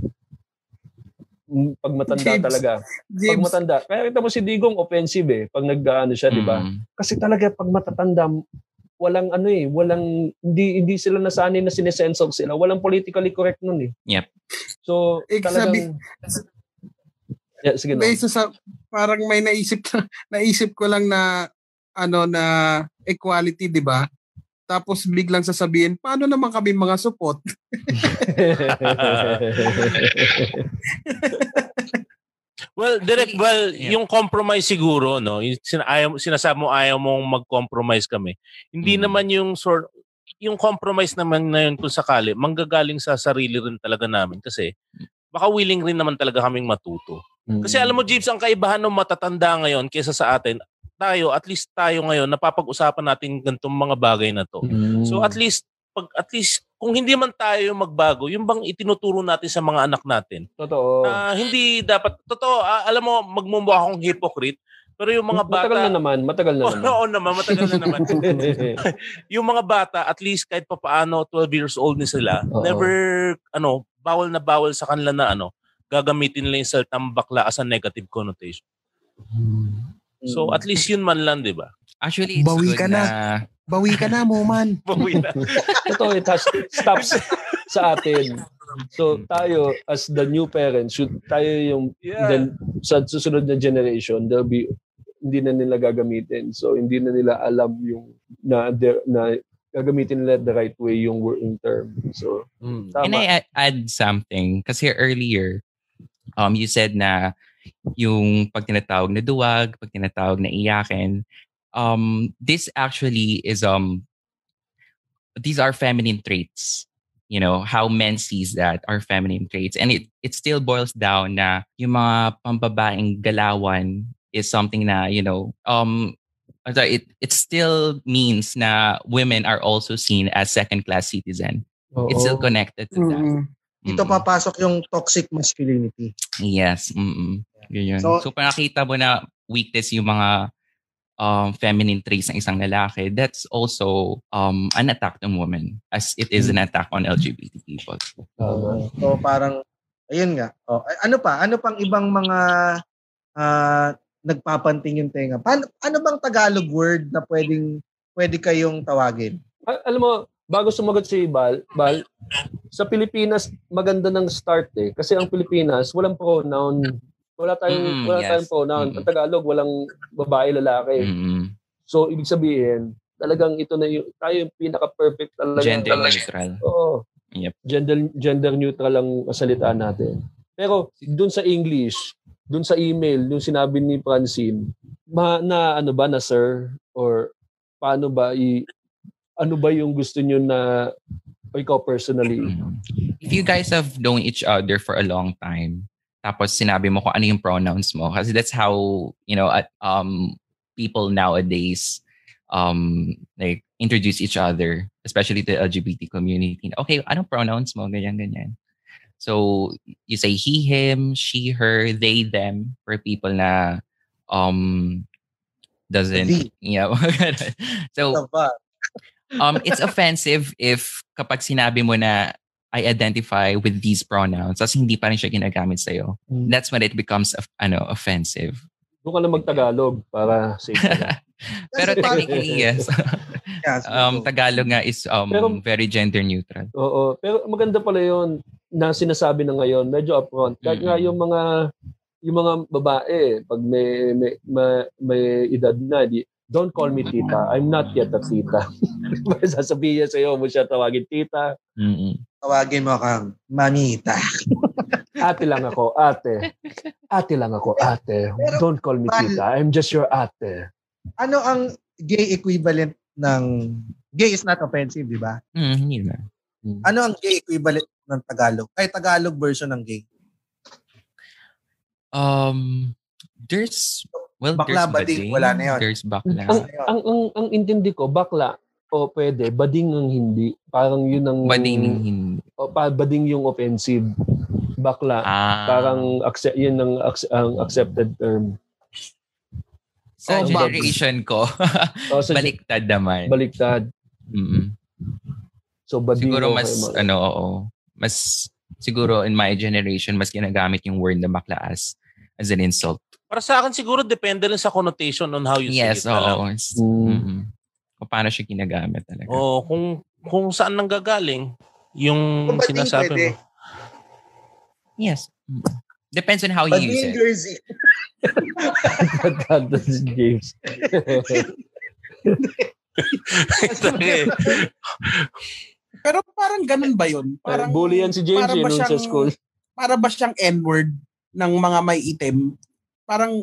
mm, pag matanda James, talaga pag James, matanda kaya kita mo si Digong offensive eh pag nag-ano siya di ba? Mm. kasi talaga pag matatanda walang ano eh walang hindi hindi sila nasanay na sinesensor sila. Walang politically correct nun eh. Yep. so Eh, talagang yeah, sige no. may isa sa, parang may naisip, naisip ko lang na, ano, na equality, di ba? Tapos biglang sasabihin, paano naman kami mga supot? Well, direct, well, Yeah. yung compromise siguro, no? Yung sin- ayaw, sinasabi mo ayaw mong mag-compromise kami. Hindi Mm. naman yung sort, yung compromise naman na yun kung sakali, manggagaling sa sarili rin talaga namin kasi baka willing rin naman talaga kaming matuto. Kasi alam mo, Jeeps, ang kaibahan ng matatanda ngayon kaysa sa atin, tayo, at least tayo ngayon, napapag-usapan natin ganitong mga bagay na to. Mm. So at least, pag at least, kung hindi man tayo yung magbago, yung bang itinuturo natin sa mga anak natin, totoo na hindi dapat, totoo, ah, alam mo, magmumukha akong hypocrite, pero yung mga bata, matagal na naman matagal na naman Oo naman, matagal na naman. yung mga bata, at least kahit papaano, 12 years old na sila, Oo. never, ano, bawal na bawal sa kanila na ano, gagamitin nila yung salitang bakla as a negative connotation. So at least yun man lang, di ba? Actually, it's Bawi good ka na. Bawi ka na, Moman. Bawi na. totoo it has stops sa atin so tayo as the new parents should tayo yung Yeah. then sa susunod na generation there'll be hindi na nila gagamitin so hindi na nila alam yung na na gagamitin nila the right way yung working term so Mm. Can tama I add, something? Kasi earlier, um, you said na yung pag tinatawag na duwag, pag tinatawag na iyakin, um, this actually is, um, these are feminine traits. You know, how men sees that are feminine traits. And it, it still boils down na yung mga pambabaeng galawan is something na, you know, um, sorry, it, it still means na women are also seen as second-class citizen. It's still Oo. connected to that. Mm-mm. Dito Mm-mm. papasok yung toxic masculinity. Yes. Mm-mm. Yun. So- So, pag nakita mo na weakness yung mga um, feminine traits ng isang lalaki, that's also um, an attack on women as it is an attack on LGBT people. Tama. So parang, ayun nga. Oh, ano pa? Ano pang ibang mga ah, nagpapanting yung tenga? Paano, ano bang Tagalog word na pwedeng pwede kayong tawagin? Al- alam mo bago sumagot si Bal, Bal sa Pilipinas maganda ng start eh kasi ang Pilipinas walang pronoun wala tayong Mm, wala yes. tayong pronoun Mm. Ang Tagalog walang babae lalaki Mm-mm. So, ibig sabihin, talagang ito na yung, tayo yung pinaka-perfect talaga. Gender talaga. neutral. Oo. Yep. Gender, gender neutral ang salita natin. Pero, dun sa English, dun sa email, yung sinabi ni Francine, ma, na ano ba, na sir? Or paano ba, i, ano ba yung gusto nyo na, o ikaw personally? If you guys have known each other for a long time, tapos sinabi mo kung ano yung pronouns mo, kasi that's how, you know, at, um, people nowadays um, like introduce each other, especially the LGBT community. Okay, anong pronouns mo? Ganyan, ganyan. So, you say he, him, she, her, they, them for people na um, doesn't, yeah. so, um, it's offensive if kapag sinabi mo na I identify with these pronouns tapos hindi pa rin siya ginagamit sa'yo. Hmm. That's when it becomes of- ano offensive. Doon ka na magtagalog para safe. Pero technically, yes. Sige, um. Tagalog nga is um, Pero- very gender neutral. Oo. Pero maganda pala yon na sinasabi na ngayon, medyo upfront. Kahit nga Mm-mm. yung mga yung mga babae, pag may may, may, may edad na, di, don't call me tita. I'm not yet a tita. Sasabihin niya sa'yo, mo siya tawagin tita. Mm-mm. Tawagin mo kang mamita. Ate lang ako, ate. Ate lang ako, ate. Don't call me tita. I'm just your ate. Ano ang gay equivalent ng gay is not offensive, di ba? Mm, hindi na. Ano ang gay equivalent ng Tagalog. Ay, Tagalog version ng gay. Um, there's, well, Bakla, there's bading, bading, wala na yun. There's bakla. Ang, ang, ang, ang intindi ko, bakla, o pwede, bading ang hindi. Parang yun ang... bading hindi. O, pa, bading yung offensive. Bakla. Ah, Parang accept, yun ang, ang accepted term. sa oh, generation ko, O, sa baliktad naman. baliktad. Mm-mm. So, bading Siguro mas, ano, oo. Mas, siguro in my generation, mas ginagamit yung word na bakla as, as an insult. Para sa akin siguro depende rin sa connotation on how you Yes, say it. lang. oo. Mm. mm-mm. Kung paano siya ginagamit talaga. Oo, kung kung saan nanggagaling yung Kung sinasabi pwede. mo. Yes. Depends on how you use it. jersey. Tanda si James. Pero parang ganun ba yun? Parang, Bully yan si James para ba sa school. Para ba siyang N-word ng mga may itim? Parang,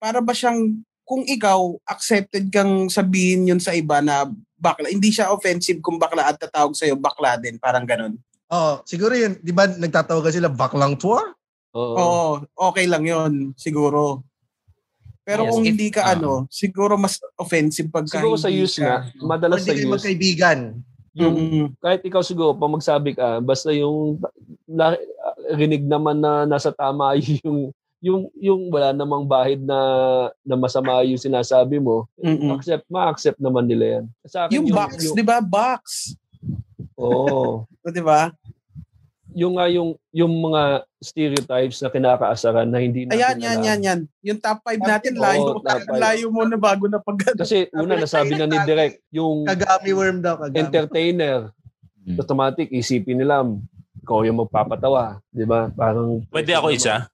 para ba siyang, kung ikaw, accepted kang sabihin yun sa iba na bakla, hindi siya offensive kung bakla at tatawag sa'yo bakla din, parang ganun. Oo, siguro yun. Di ba nagtatawagan sila baklang tour? Oo. Oo, okay lang yun, siguro. Pero Yes, kung if- hindi ka ah. ano, siguro mas offensive pagka Siguro sa hindi use ka, nga, madalas hindi sa kayo use, magkaibigan? Yung, Mm-mm. kahit ikaw siguro, pag magsabi ka, basta yung na, rinig naman na nasa tama yung yung yung wala namang bahid na na masama yung sinasabi mo, Mm-mm. accept ma-accept naman nila yan. Sa akin, Yung, box, yung, di ba? Box. Oo. O, Di ba? Yung nga yung yung mga stereotypes na kinakaasaran na hindi natin Ayan, yan, yan, yan. Yung top 5 natin, Oo, layo. top five. layo mo na bago na pag Kasi una nasabi na ni Direk, yung Kagami worm daw. Kagami. entertainer, Mm. automatic isipin nila ikaw yung magpapatawa, 'di ba? Parang Pwede ako isa?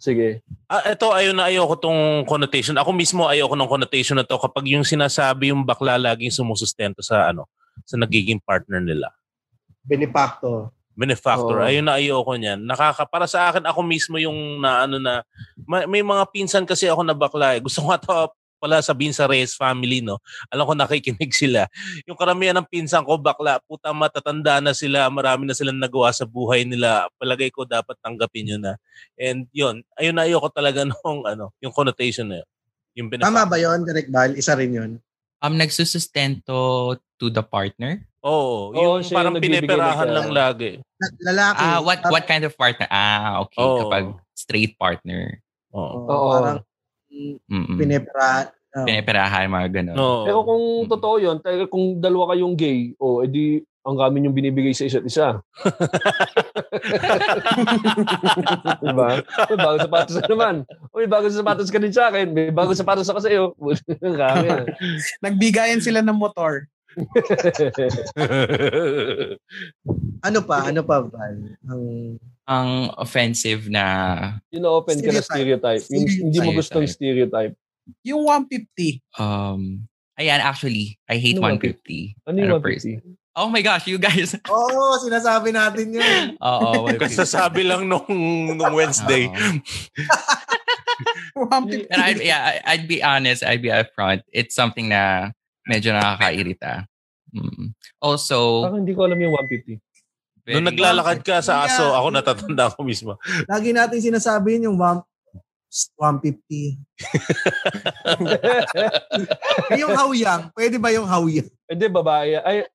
Sige. Ah, ito ayaw na ayoko tong connotation. Ako mismo ayoko ng connotation na to kapag yung sinasabi yung bakla laging sumusustento sa ano, sa nagiging partner nila. Benefactor. Benefactor. Oo. Ayun na ayoko niyan. Nakaka para sa akin ako mismo yung na ano na may, may mga pinsan kasi ako na bakla. Eh. Gusto ko to pala sabihin sa Reyes family no. Alam ko nakikinig sila. Yung karamihan ng pinsan ko bakla, puta matatanda na sila, marami na silang nagawa sa buhay nila. Palagay ko dapat tanggapin yun na. And yun, ayun na ayoko talaga nung ano, yung connotation na yun. Yung Tama benefactor. ba yun, Direk Bal? Isa rin yun. Um, nagsusustento to the partner? Oo, Oo, yung siya parang yung pineperahan ng lang lagi. La- Lalaki. Ah, what what kind of partner? Ah, okay. Oo. Kapag straight partner. Oo. Oo, Oo. Parang Mm-mm. pinepera. oh. Piniperahan, mga ganun. Oo. Pero kung totoo 'yun, talaga kung dalawa kayong gay, o oh, edi ang gamin yung binibigay sa isa't isa. diba? May bagong sapatos ka naman. O may bagong sapatos ka din sa akin. May bagong sapatos ako sa iyo. Ang kami. Nagbigayan sila ng motor. Ano pa? Ano pa, Val? Ang Ang offensive na Yun na-open ka na stereotype. Yung hindi mo gustong stereotype. Yung 150. um ayan actually I hate Ano 150. Ano yung Ano first? 150? Oh my gosh, you guys. Oo, sinasabi natin yun. Oo, 150. Kasasabi lang nung, nung Wednesday. 150. And I'd, yeah, I'd be honest, I'd be upfront. It's something na medyo nakakairita. Mm. Also, Parang hindi ko alam yung 150. very- Nung naglalakad ka sa aso, Yeah. ako natatanda ko mismo. Lagi natin sinasabi yun, yung one- 150. Eh, yung hawyang, pwede ba yung hawyang? Hindi, babae. Ay,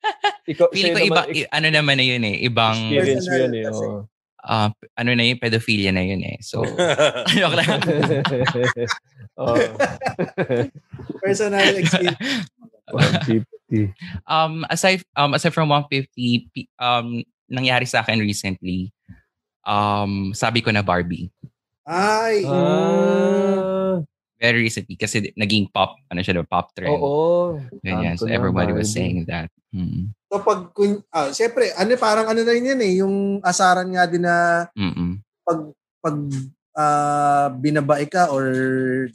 ikaw, Feeling ko iba, naman, i- ano naman na yun eh, ibang, experience mo yun eh. Oo. uh, ano na yun, pedophilia na yun eh. So, ayoko lang. Oo. Personal experience. 150. um, aside, um, aside from 150, pi- um, nangyari sa akin recently, um, sabi ko na Barbie. Ay, Ah, Very recently kasi naging pop, ano siya, pop trend. oo. Ganyan. So everybody was saying that. Mm. so pag, ah, siyempre, ano, parang ano na rin yan eh, yung asaran nga din na Mm-mm. pag, pag ah, binabae ka or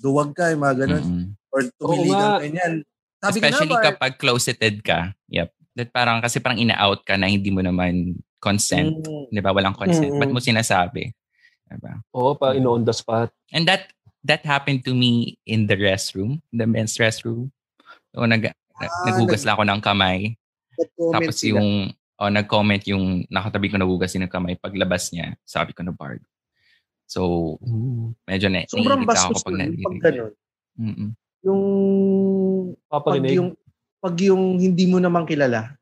duwag ka, yung mga ganun, Mm-mm. or tumiligan nga. ka niyan. Sabi Especially ko na, Bar, kapag closeted ka. Yep. That parang, kasi parang ina-out ka na hindi mo naman consent. Mm, Di ba? Walang consent. Mm-mm. Ba't mo sinasabi? Diba? Oo, pa in on the spot. And that that happened to me in the restroom, the men's restroom. So, nag, Ah, naghugas lang ako ng kamay. Tapos sila. yung, oh, nag-comment yung nakatabi ko nagugas ng kamay paglabas niya, sabi ko na Bard. So, medyo na Sobrang naiirita bastos ako pag yun, pag ganun. Mm-mm. Yung pag Paparinig. yung pag yung hindi mo naman kilala.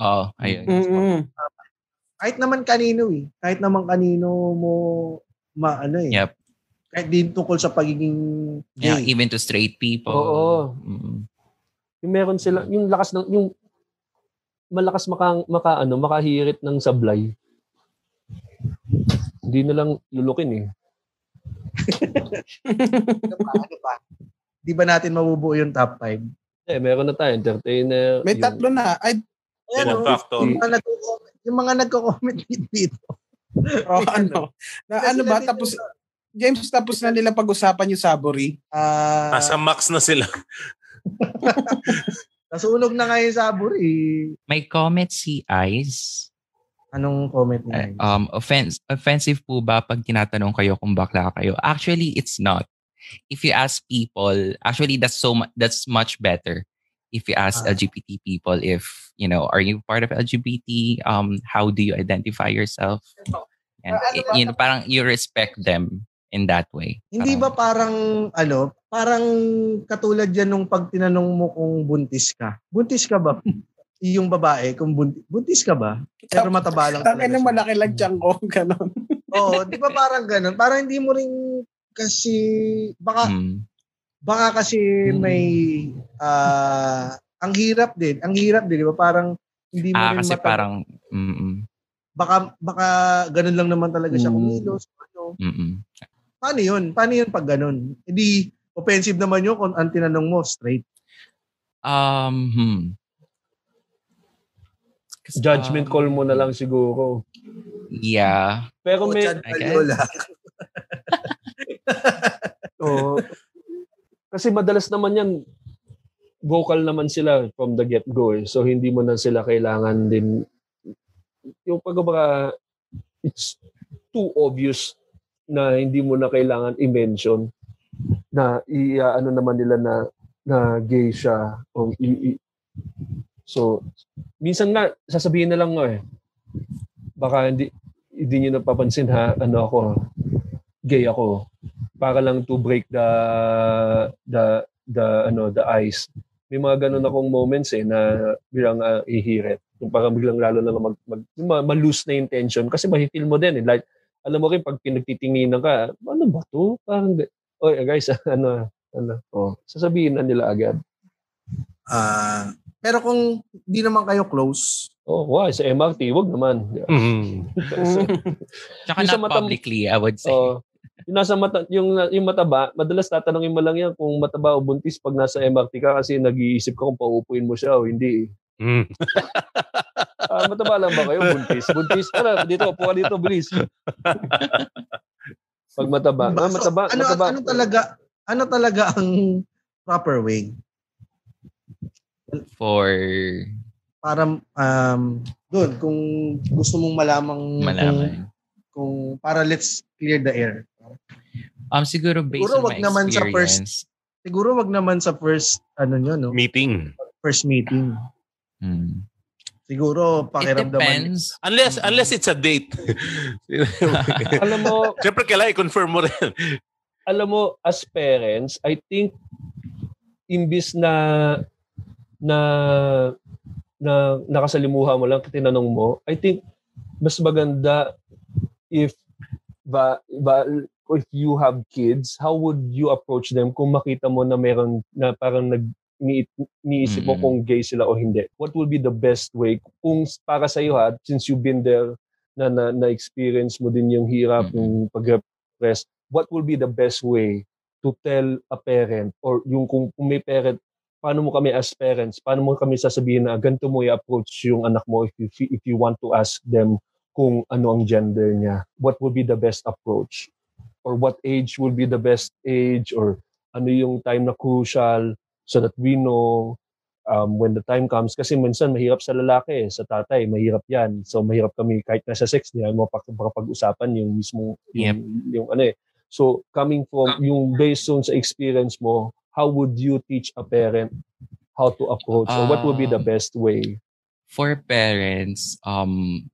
Oo, ayun. Mm-mm. Kahit naman kanino eh. Kahit naman kanino mo maano eh. Yep. Kahit din tungkol sa pagiging Yeah, gay. even to straight people. Oo. Mm-mm. Yung meron sila, yung lakas ng, yung malakas maka, maka ano, makahirit ng sablay. Hindi na lang lulukin eh. ano pa? Ano pa? Di ba natin mabubuo yung top 5? Eh, meron na tayo, entertainer. May yung- tatlo na. Ay, Ayan, factor. yung mga nagko-comment, yung mga nagko-comment dito. oh, ano. Na, ano ba? Tapos, James, tapos na nila pag-usapan yung Sabori. Ah, Nasa max na sila. nasunog na ngayon sa Aburi. May comment si Ice. Anong comment niya? Um, offense, offensive po ba pag tinatanong kayo kung bakla kayo? Actually, it's not. If you ask people, actually that's so mu- that's much better. If you ask Ah. LGBT people if, you know, are you part of LGBT? Um, how do you identify yourself? And i- ba? you know, parang you respect them in that way. Hindi ba Parang- parang, ano, parang katulad yan nung pag tinanong mo kung buntis ka. Buntis ka ba? yung babae, kung buntis, buntis ka ba? Pero mataba lang Tangin siya. malaki lang tiyan ko. Ganon. Oo, di ba parang ganun? Parang hindi mo rin kasi, baka, Hmm. baka kasi Hmm. may, ah, ang hirap din, ang hirap din, di ba? Parang, hindi mo Ah, rin kasi mata- parang, mm baka, baka ganun lang naman talaga siya Hmm. kumilos. Ano. mm Paano yun? Paano yun pag ganun? Hindi, offensive naman yun kung ang tinanong mo, straight. Um, hmm. Kasi, Judgment um, call mo na lang siguro. Yeah. Pero may, Chad I guess. Oh, kasi madalas naman yan, vocal naman sila from the get-go eh. So hindi mo na sila kailangan din, yung pagkabaka, it's too obvious na hindi mo na kailangan i-mention na i ano naman nila na na gay siya o i, i- so minsan nga sasabihin na lang nga eh. Baka hindi hindi niyo napapansin ha ano ako gay ako. Para lang to break the the the ano the ice. May mga ganun akong moments eh na bilang uh, ihirit. Yung parang biglang lalo na mag, mag ma-lose na yung tension. Kasi mahifeel mo din eh. Like alam mo rin pag pinagtitinginan ka ano ba to? Parang oh guys ano ano oh sasabihin na nila agad. Ah, pero kung di naman kayo close, oh wow sa MRT wag naman. Mhm. Tsaka Yung sa not matam- publicly, I would say. Oh, yung nasa mata, yung yung mataba, madalas tatanungin mo lang yan kung mataba o buntis pag nasa MRT ka kasi nag-iisip ka kung paupuin mo siya o hindi. Mm. Ah, mataba lang ba kayo? Buntis. Buntis. Tara, dito, puka dito, bilis. Pag mataba. Ah, So, mataba, ano, mataba. ano talaga ano talaga ang proper way For para um doon kung gusto mong malamang malaman. kung, kung para let's clear the air. Um, siguro based Siguro on wag my naman sa experience. Siguro wag naman sa first ano nyo no, Meeting. first meeting. Hmm. Siguro It pakiramdaman. depends. Unless unless it's a date. alam mo, Siyempre kailangan i-confirm mo rin. alam mo, as parents, I think, imbis na na na nakasalimuha mo lang, tinanong mo, I think, mas maganda if ba, ba, if you have kids, how would you approach them kung makita mo na meron na parang nag ni, niisip mo kung gay sila o hindi? What will be the best way? Kung para sa iyo ha, since you've been there na na, na experience mo din yung hirap, Mm. yung pag-repress, what will be the best way to tell a parent or yung kung, kung may parent paano mo kami as parents paano mo kami sasabihin na ganito mo i-approach yung anak mo if you if you want to ask them kung ano ang gender niya what will be the best approach or what age will be the best age or ano yung time na crucial so that we know um, when the time comes. Kasi minsan mahirap sa lalaki sa tatay mahirap yan. So mahirap kami kahit nasa sex niya mapag-usapan yung mismo yung, yung ano eh. So coming from yung based on sa experience mo how would you teach a parent how to approach or what would be the Um, best way? for parents, um,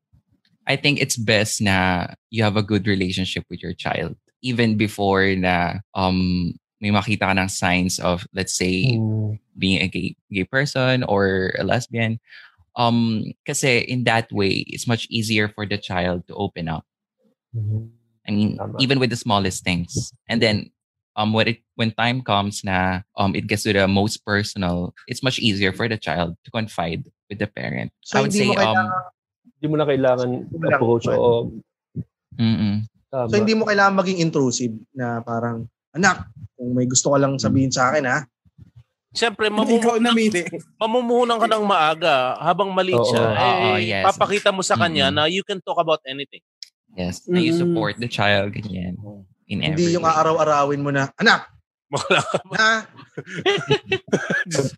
I think it's best na you have a good relationship with your child. Even before na um, may makita ka ng signs of, let's say, Mm. being a gay, gay person or a lesbian. Um, kasi in that way, it's much easier for the child to open up. I mean, Tama. even with the smallest things. And then um when it when time comes na um it gets to the most personal, it's much easier for the child to confide with the parent. So, I would hindi say mo kailangan- um Hindi mo na kailangan mo lang approach o mm-mm. Tama. So hindi mo kailangan maging intrusive na parang, anak, kung may gusto ka lang sabihin sa akin ha, Siyempre, Hindi ikaw mamumu- namili. mamumuhunan ka ng maaga habang maliit Oo. siya. eh, Oo, yes. Papakita mo sa kanya Mm-mm. na you can talk about anything. yes, na you support the child ganyan in every hindi yung way. aaraw-arawin mo na, anak, Wala ka ha?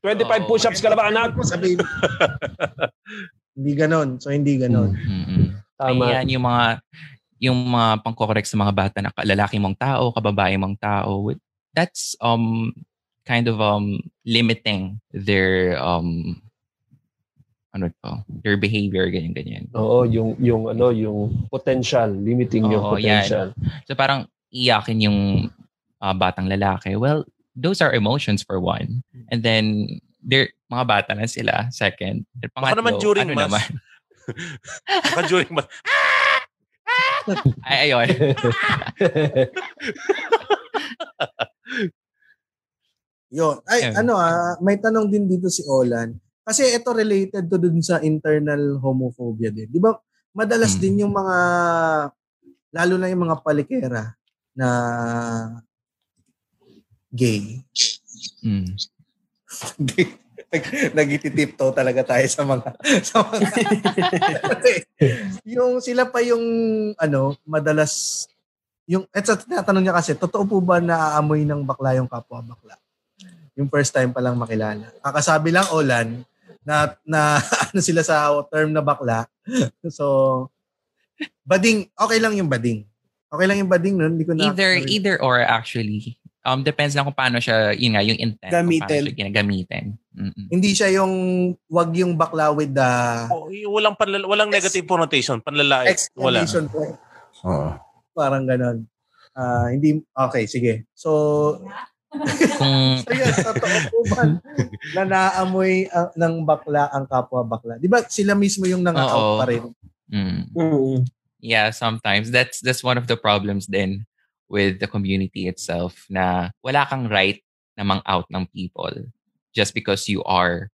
25 Oo. push-ups ka na ba, anak? Sabihin? hindi ganon. So hindi ganon. Mm-mm. Tama. Ayan, yung mga yung mga pangkokorek sa mga bata na lalaki mong tao, kababae mong tao, that's um kind of um limiting their um ano to, their behavior ganyan ganyan. Oo, yung yung ano, yung potential, limiting yung Oo, yan. potential. So parang iyakin yung ah, batang lalaki. Well, those are emotions for one. And then they're mga bata na sila second. At Baka pangatlo, naman during ano mass. naman? Baka during mas. Ay, ayun. Yun. Ay, Yeah. ano ah, may tanong din dito si Olan. Kasi ito related to dun sa internal homophobia din. Di ba, madalas Mm. din yung mga, lalo na yung mga palikera na gay. Mm. Nagititipto talaga tayo sa mga sa mga Kasi yung sila pa yung ano madalas yung eto tinatanong niya kasi totoo po ba na aamoy ng bakla yung kapwa bakla? Yung first time pa lang makilala. Kakasabi lang Olan na na ano sila sa term na bakla. So bading okay lang yung bading. Okay lang yung bading nun hindi ko na Either either or actually. Um depends lang kung paano siya, yun nga, yung intent. kung Gamitin. Paano siya ginagamitin. Mm-mm. hindi siya yung wag yung bakla with the Oh, walang panlala- walang negative connotation, panlalait. Wala. point Parang ganon. Ah, hindi, okay, sige. So, Kung so yun, totoo po ba na naamoy ah, ng bakla ang kapwa bakla? Di ba sila mismo yung Oo. pa rin? mm, Mm. yeah, sometimes that's that's one of the problems then with the community itself na wala kang right na mang-out ng people just because you are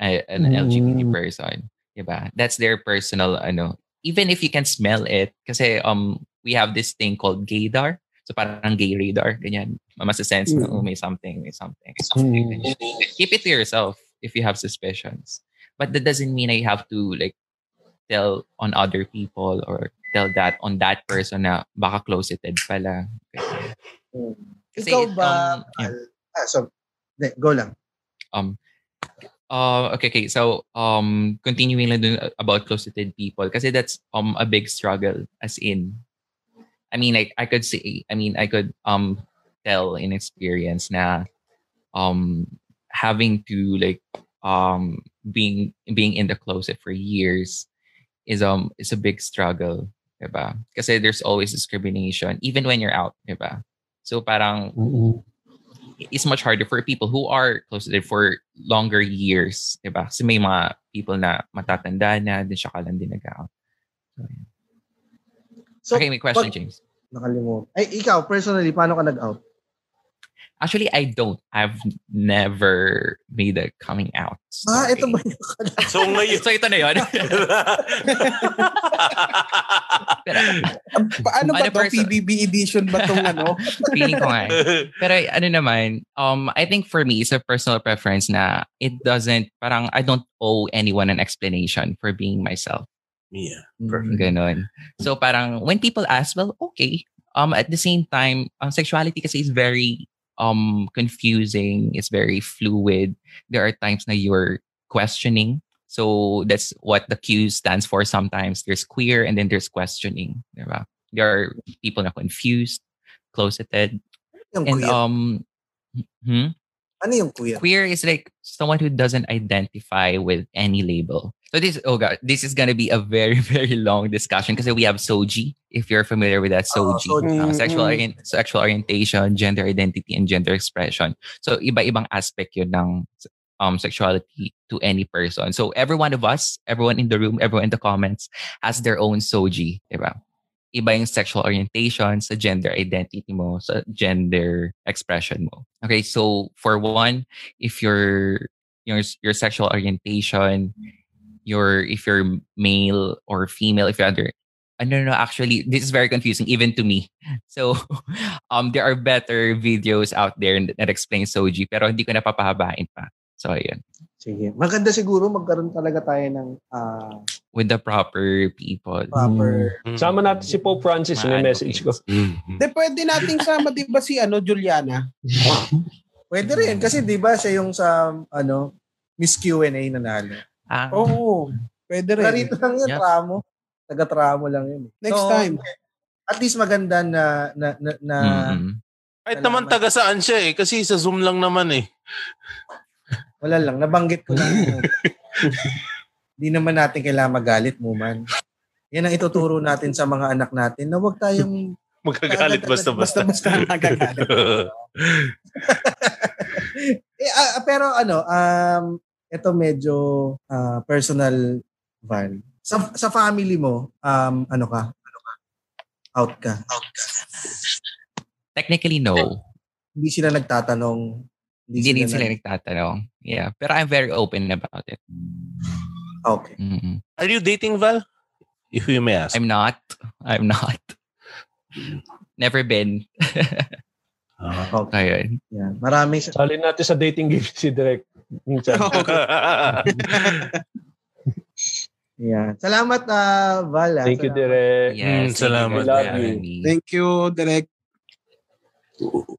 a, an Mm. LGBT person. Diba? That's their personal ano. Even if you can smell it kasi um we have this thing called gaydar. So parang gay radar, ganyan. Masa-sense na, Mm. oh, may something, may something. something ganyan. Keep it to yourself if you have suspicions. But that doesn't mean you have to like tell on other people or tell that on that person na baka closeted pala. Ganyan. Kasi Ikaw it, ba? um, yeah. Ah, so, de, go lang. Um, uh, okay, okay. So, um, continuing lang dun about closeted people kasi that's um a big struggle as in I mean like I could say I mean I could um tell in experience na um having to like um being being in the closet for years is um is a big struggle, diba? Kasi there's always discrimination even when you're out, diba? So parang Mm-mm. it's much harder for people who are closeted for longer years, diba? Kasi may mga people na matatanda na, din siya ka lang din nag-out. So. So, okay, may question, pag- James. Nakalimutan. Ay, ikaw, personally, paano ka nag-out? Actually, I don't. I've never made a coming out. Ah, ito ba story. yung So ngayon, So, ito na yun. Pero, Paano ba Ano to? person- PBB edition ba tong ano? feeling ko nga. eh. Pero ano naman, um, I think for me, it's a personal preference na it doesn't, parang I don't owe anyone an explanation for being myself. yeah. Mm. Ganon. So parang when people ask, well, okay. Um, at the same time, um, sexuality kasi is very um confusing. It's very fluid. There are times na you're questioning. So that's what the Q stands for. Sometimes there's queer and then there's questioning. Diba? There are people na confused, closeted, and queer. um, hmm? Ano yung queer? Queer is like someone who doesn't identify with any label. So this, oh god, this is gonna be a very very long discussion because we have soji. If you're familiar with that, Oo, soji, soji. Uh, sexual Mm. orient, sexual orientation, gender identity, and gender expression. So iba-ibang aspect yun ng um sexuality to any person. So every one of us, everyone in the room, everyone in the comments has their own soji, diba? Iba yung sexual orientation sa gender identity mo, sa gender expression mo. Okay, so for one, if your your your sexual orientation, your if you're male or female, if you're under I don't know, actually, this is very confusing even to me. So, um, there are better videos out there that explain Soji, pero hindi ko napapahabain pa. So, ayun. Sige. Maganda siguro magkaroon talaga tayo ng ah, With the proper people. proper... Mm. Sama natin si Pope Francis, may Mga message ko. Mm. Hindi, pwede nating sama, di ba si ano, Juliana? Pwede rin. Kasi di ba siya yung sa ano, Miss Q&A nanalo. Ah, Oo. Pwede rin. Narito lang yun, Yeah. tramo. Taga-tramo lang yun. Next So, time. At least maganda na na na, na mm-mm. Kahit naman taga saan siya eh. Kasi sa Zoom lang naman eh. wala lang nabanggit ko lang. Hindi naman natin kailangan magalit mo man. Yan ang ituturo natin sa mga anak natin na huwag tayong Magkagalit basta-basta. Basta-basta nagagalit. eh, ah, pero ano, um, ito medyo ah, personal Val. Sa, sa family mo, um, ano ka? Ano ka? Out ka. Technically, no. Hindi sila nagtatanong. Hindi rin sila nag- nagtatanong. Yeah. Pero I'm very open about it. Okay. Mm-mm. Are you dating, Val? If you may ask. I'm not. I'm not. Never been. Ah. Okay. Ayun. Yan. Marami sa Salin natin sa dating game si Direk. Minsan. Yan. Salamat ah, Val. ah. Thank you. Direk. Mm, Yes. thank salamat. you for Love you. Thank you, Direk.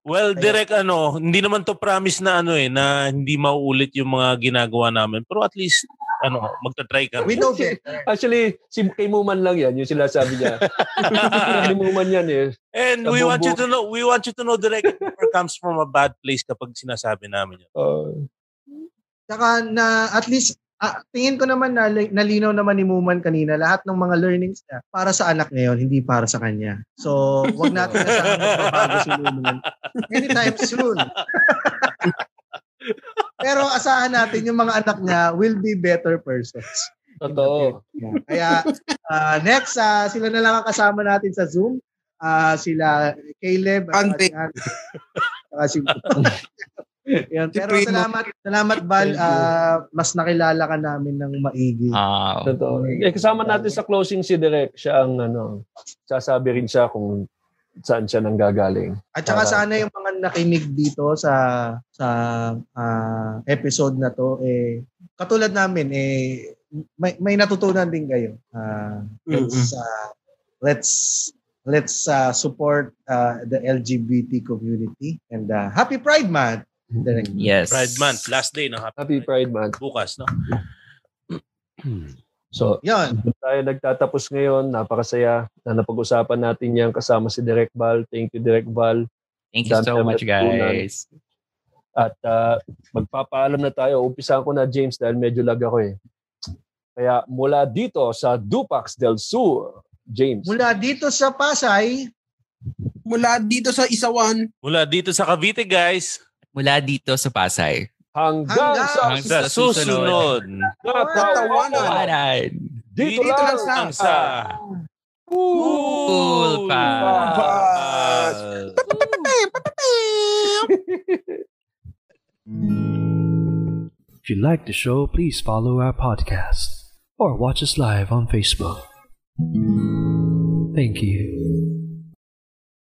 well, direct ano, hindi naman to promise na ano eh, na hindi mauulit yung mga ginagawa namin. Pero at least, ano, magta-try kami. We know better. Actually, si kay Muman lang yan, yung sila sabi niya. kay Muman yan eh. And we want you to know, we want you to know direct it never comes from a bad place kapag sinasabi namin yun. Uh, Saka na at least ah, tingin ko naman na nalinaw naman ni Muman kanina lahat ng mga learnings niya para sa anak ngayon, hindi para sa kanya. So, wag natin asahan magbabago si Muman anytime soon. Pero asahan natin yung mga anak niya will be better persons. totoo. Kaya ah, next, ah, sila na lang ang kasama natin sa Zoom. Ah, sila Caleb at Ante. saka si- Yan. Si Pero salamat, salamat Val. Ah, mas nakilala ka namin ng maigi. Ah, Totoo. Eh, kasama natin sa closing si Direk. Siya ang ano, sasabi rin siya kung saan siya nang gagaling. At saka Para- sana yung mga nakinig dito sa sa ah, episode na to eh katulad namin eh may, may natutunan din kayo. Ah, let's ah, let's let's ah, support ah, the LGBT community and ah, happy Pride Month. Yes. Pride Month, last day ng Happy Pride Month. bukas, no? So, Yan. doon tayo nagtatapos ngayon. Napakasaya na napag-usapan natin yan kasama si Direk Val. Thank you, Direk Val. Thank you so Dami much, natutunan. guys. At ah, magpapaalam na tayo. Umpisahan ko na, James, dahil medyo lag ako eh. Kaya mula dito sa Dupax del Sur, James. Mula dito sa Pasay, Mula dito sa Isawan, Mula dito sa Cavite, guys. Mula dito sa Pasay. Hanggang, Hanggang sa Sa sa susunod. susunod. Natawanan. Tawanan. Dito, Dito lang lang sa- Ang sa Cool pa. If you like the show, please follow our podcast or watch us live on Facebook. Thank you.